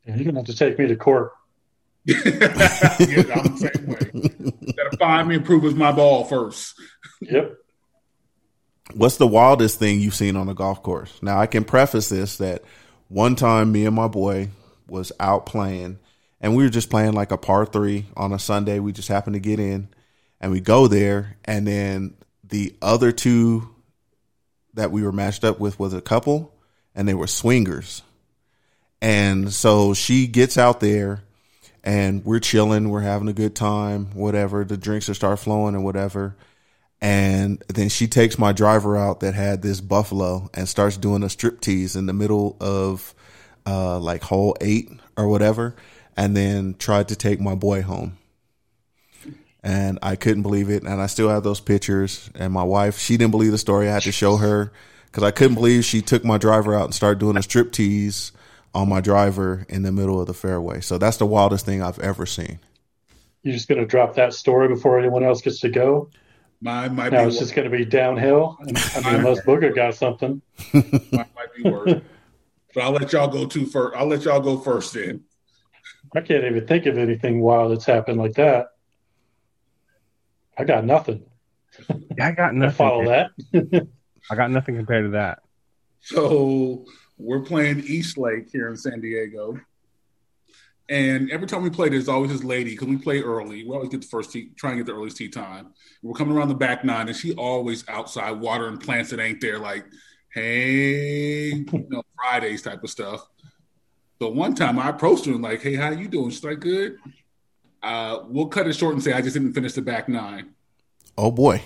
Speaker 4: Yeah, you're to have to take me to court.
Speaker 3: yeah, I'm the same way. Gotta find me and prove it's my ball first.
Speaker 4: Yep.
Speaker 1: What's the wildest thing you've seen on a golf course? Now, I can preface this that one time me and my boy was out playing, and we were just playing like a par three on a Sunday. We just happened to get in, and we go there, and then the other two that we were matched up with was a couple, and they were swingers. And so she gets out there, and we're chilling, we're having a good time, whatever. The drinks are start flowing and whatever. And then she takes my driver out that had this buffalo and starts doing a strip tease in the middle of uh, like hole eight or whatever, and then tried to take my boy home. And I couldn't believe it. And I still have those pictures. And my wife, she didn't believe the story. I had to show her because I couldn't believe she took my driver out and started doing a strip tease on my driver in the middle of the fairway. So that's the wildest thing I've ever seen.
Speaker 4: You're just going to drop that story before anyone else gets to go.
Speaker 3: Mine might
Speaker 4: Now
Speaker 3: be
Speaker 4: it's just going to be downhill. I mean, unless Booger got something.
Speaker 3: might, might be worse. But I'll let y'all go to first. I'll let y'all go first then.
Speaker 4: I can't even think of anything wild that's happened like that. I got nothing.
Speaker 2: Yeah, I got
Speaker 4: I
Speaker 2: nothing.
Speaker 4: follow that.
Speaker 2: I got nothing compared to that.
Speaker 3: So we're playing East Lake here in San Diego. And every time we play, there's always this lady because we play early. We always get the first tee, try and get the earliest tee time. We're coming around the back nine, and she always outside watering plants that ain't there, like, hey, you know, Fridays type of stuff. So one time I approached her and like, hey, how you doing? She's like, good. Uh, we'll cut it short and say I just didn't finish the back nine.
Speaker 1: Oh boy.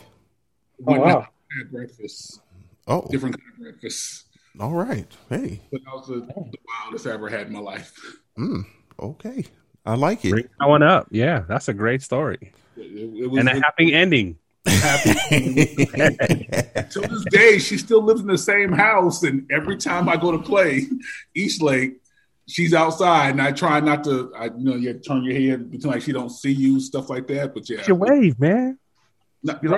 Speaker 4: Oh, wow.
Speaker 3: had breakfast,
Speaker 1: Oh,
Speaker 3: different kind of breakfast.
Speaker 1: all right. Hey.
Speaker 3: But that was the, the wildest I ever had in my life.
Speaker 1: Mm, okay. I like it.
Speaker 2: Bring that one up. Yeah, that's a great story
Speaker 3: It, it was
Speaker 2: and a happy ending.
Speaker 3: happy. to this day, she still lives in the same house, and every time I go to play East Lake, she's outside, and I try not to. I you know you turn your head between like she don't see you, stuff like that. But yeah,
Speaker 2: What's your wave, man?
Speaker 3: Not-
Speaker 2: You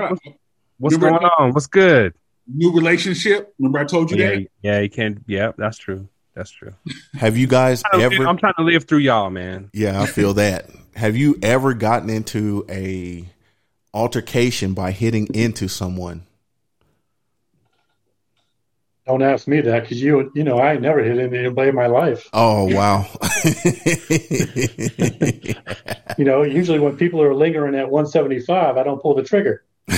Speaker 2: What's
Speaker 3: Remember-
Speaker 2: going on? What's good?
Speaker 3: new relationship. Remember I told you
Speaker 2: Yeah,
Speaker 3: that.
Speaker 2: yeah, you can't. Yeah, that's true. That's true.
Speaker 1: Have you guys
Speaker 2: I'm trying, to,
Speaker 1: ever?
Speaker 2: I'm trying to live through y'all, man.
Speaker 1: Yeah, I feel that. Have you ever gotten into a altercation by hitting into someone?
Speaker 4: Don't ask me that because you you know I ain't never hit anybody in my life.
Speaker 1: Oh wow.
Speaker 4: You know, usually when people are lingering at 175, I don't pull the trigger.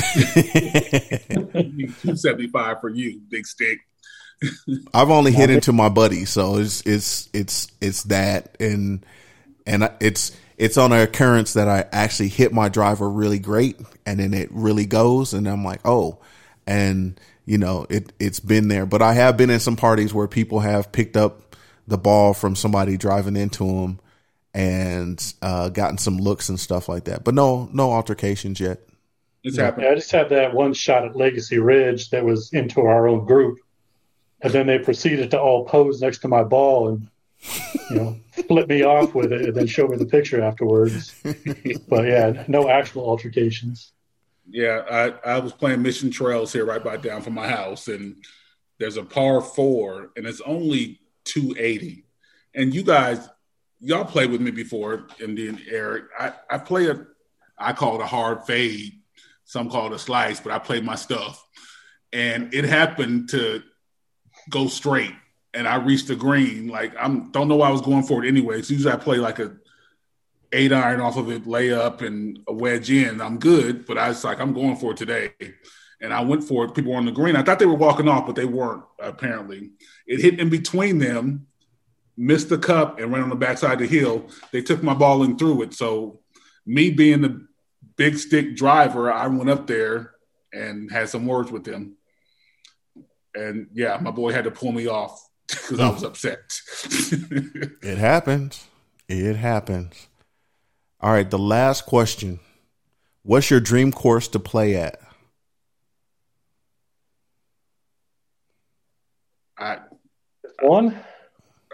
Speaker 3: Two seventy five for you, big stick.
Speaker 1: I've only hit into my buddy, so it's it's it's it's that, and and it's it's on an occurrence that I actually hit my driver really great, and then it really goes, and I'm like, oh, and you know it it's been there. But I have been in some parties where people have picked up the ball from somebody driving into them and uh, gotten some looks and stuff like that. But no no altercations yet.
Speaker 3: It's
Speaker 4: Yeah,
Speaker 3: happened.
Speaker 4: I just had that one shot at Legacy Ridge that was into our own group, and then they proceeded to all pose next to my ball and you know flip me off with it, and then show me the picture afterwards. but yeah, no actual altercations.
Speaker 3: Yeah, I, I was playing Mission Trails here right by down from my house, and there's a par four, and it's only 280. And you guys, y'all played with me before, Indian Eric. I, I play a, I call it a hard fade. Some call it a slice, but I played my stuff. And it happened to go straight, and I reached the green. Like I'm don't know why I was going for it anyways. Usually I play like a eight iron off of it, layup and a wedge in. I'm good, but I was like, I'm going for it today. And I went for it. People were on the green. I thought they were walking off, but they weren't, apparently. It hit in between them, missed the cup, and ran on the backside of the hill. They took my ball and threw it. So, me being the big stick driver, I went up there and had some words with them. And yeah, my boy had to pull me off because I was upset.
Speaker 1: It happens. It happens. All right, the last question. What's your dream course to play at?
Speaker 3: I,
Speaker 4: One,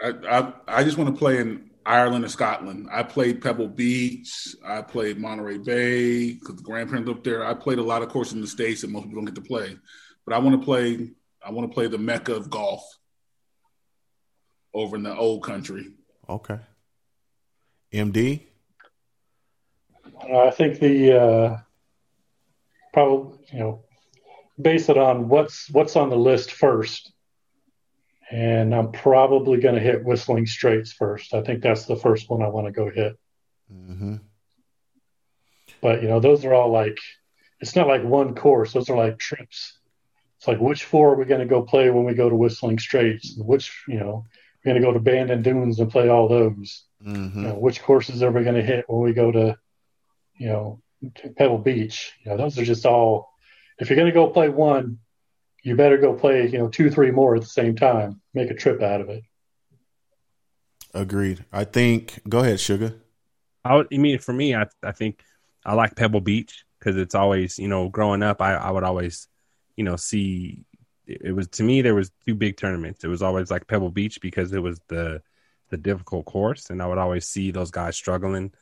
Speaker 3: I, I, I just want to play in Ireland and Scotland. I played Pebble Beach. I played Monterey Bay because the grandparents lived there. I played a lot of courses in the states that most people don't get to play. But I want to play. I want to play the mecca of golf over in the old country.
Speaker 1: Okay. MD?
Speaker 4: I think the uh, probably you know base it on what's what's on the list first, and I'm probably going to hit Whistling Straits first. I think that's the first one I want to go hit.
Speaker 1: Mm-hmm.
Speaker 4: But you know, those are all like it's not like one course; those are like trips. It's like which four are we going to go play when we go to Whistling Straits? Which you know we're going to go to Bandon Dunes and play all those.
Speaker 1: Mm-hmm.
Speaker 4: You know, which courses are we going to hit when we go to you know Pebble Beach? You know, those are just all. If you're going to go play one, you better go play you know two, three more at the same time. Make a trip out of it.
Speaker 1: Agreed. I think. Go ahead, Sugar.
Speaker 2: I, would, I mean, for me, I I think I like Pebble Beach because it's always, you know, growing up, I, I would always, you know, see. It, was to me there was two big tournaments. It was always like Pebble Beach because it was the the difficult course, and I would always see those guys struggling.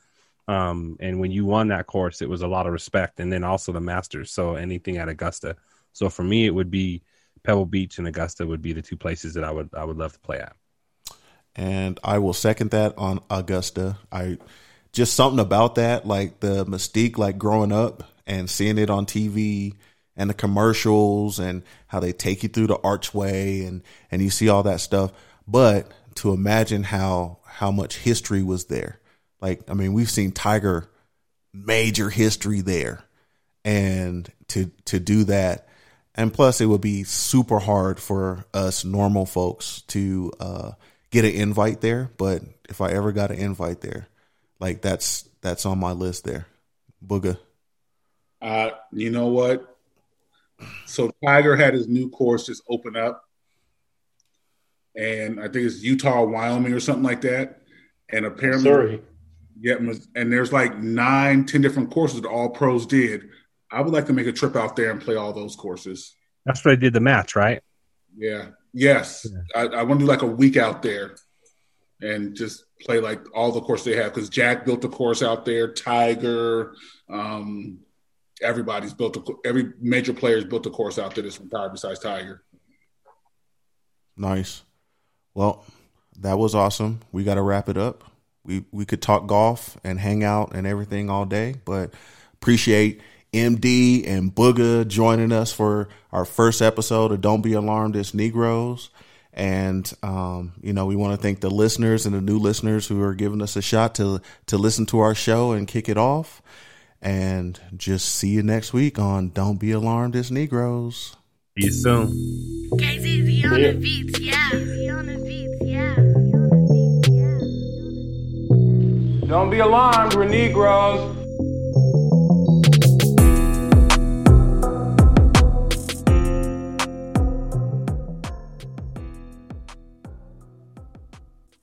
Speaker 2: Um, and when you won that course, it was a lot of respect, and then also the Masters. So anything at Augusta. So for me, it would be Pebble Beach and Augusta would be the two places that I would I would love to play at.
Speaker 1: and I will second that on Augusta. I just something about that, like the mystique, like growing up and seeing it on TV and the commercials and how they take you through the archway and and you see all that stuff. But to imagine how how much history was there, like I mean, we've seen Tiger major history there, and to to do that and plus it would be super hard for us normal folks to uh, get an invite there. But if i ever got an invite there like that's that's on my list there. Booga.
Speaker 3: Uh, you know what? So Tiger had his new course just open up, and I think it's Utah, Wyoming, or something like that. And apparently,
Speaker 4: Missouri.
Speaker 3: yeah, and there's like nine, ten different courses that all pros did. I would like to make a trip out there and play all those courses.
Speaker 2: That's what I did the match, right?
Speaker 3: Yeah, yes, I, I want to do like a week out there and just play like all the courses they have because Jack built a course out there, Tiger, um, everybody's built a every major player's built a course out there that's retired besides Tiger.
Speaker 1: nice. Well that was awesome. We got to wrap it up. We we could talk golf and hang out and everything all day but appreciate md and booga joining us for our first episode of don't be alarmed it's negroes. And um, you know we want to thank the listeners and the new listeners who are giving us a shot to to listen to our show and kick it off and just see you next week on don't be alarmed it's negroes
Speaker 2: See you soon.
Speaker 8: KZZ on
Speaker 4: Yeah.
Speaker 8: the beats, yeah. on the beats, yeah.
Speaker 9: Don't be alarmed, we're Negroes.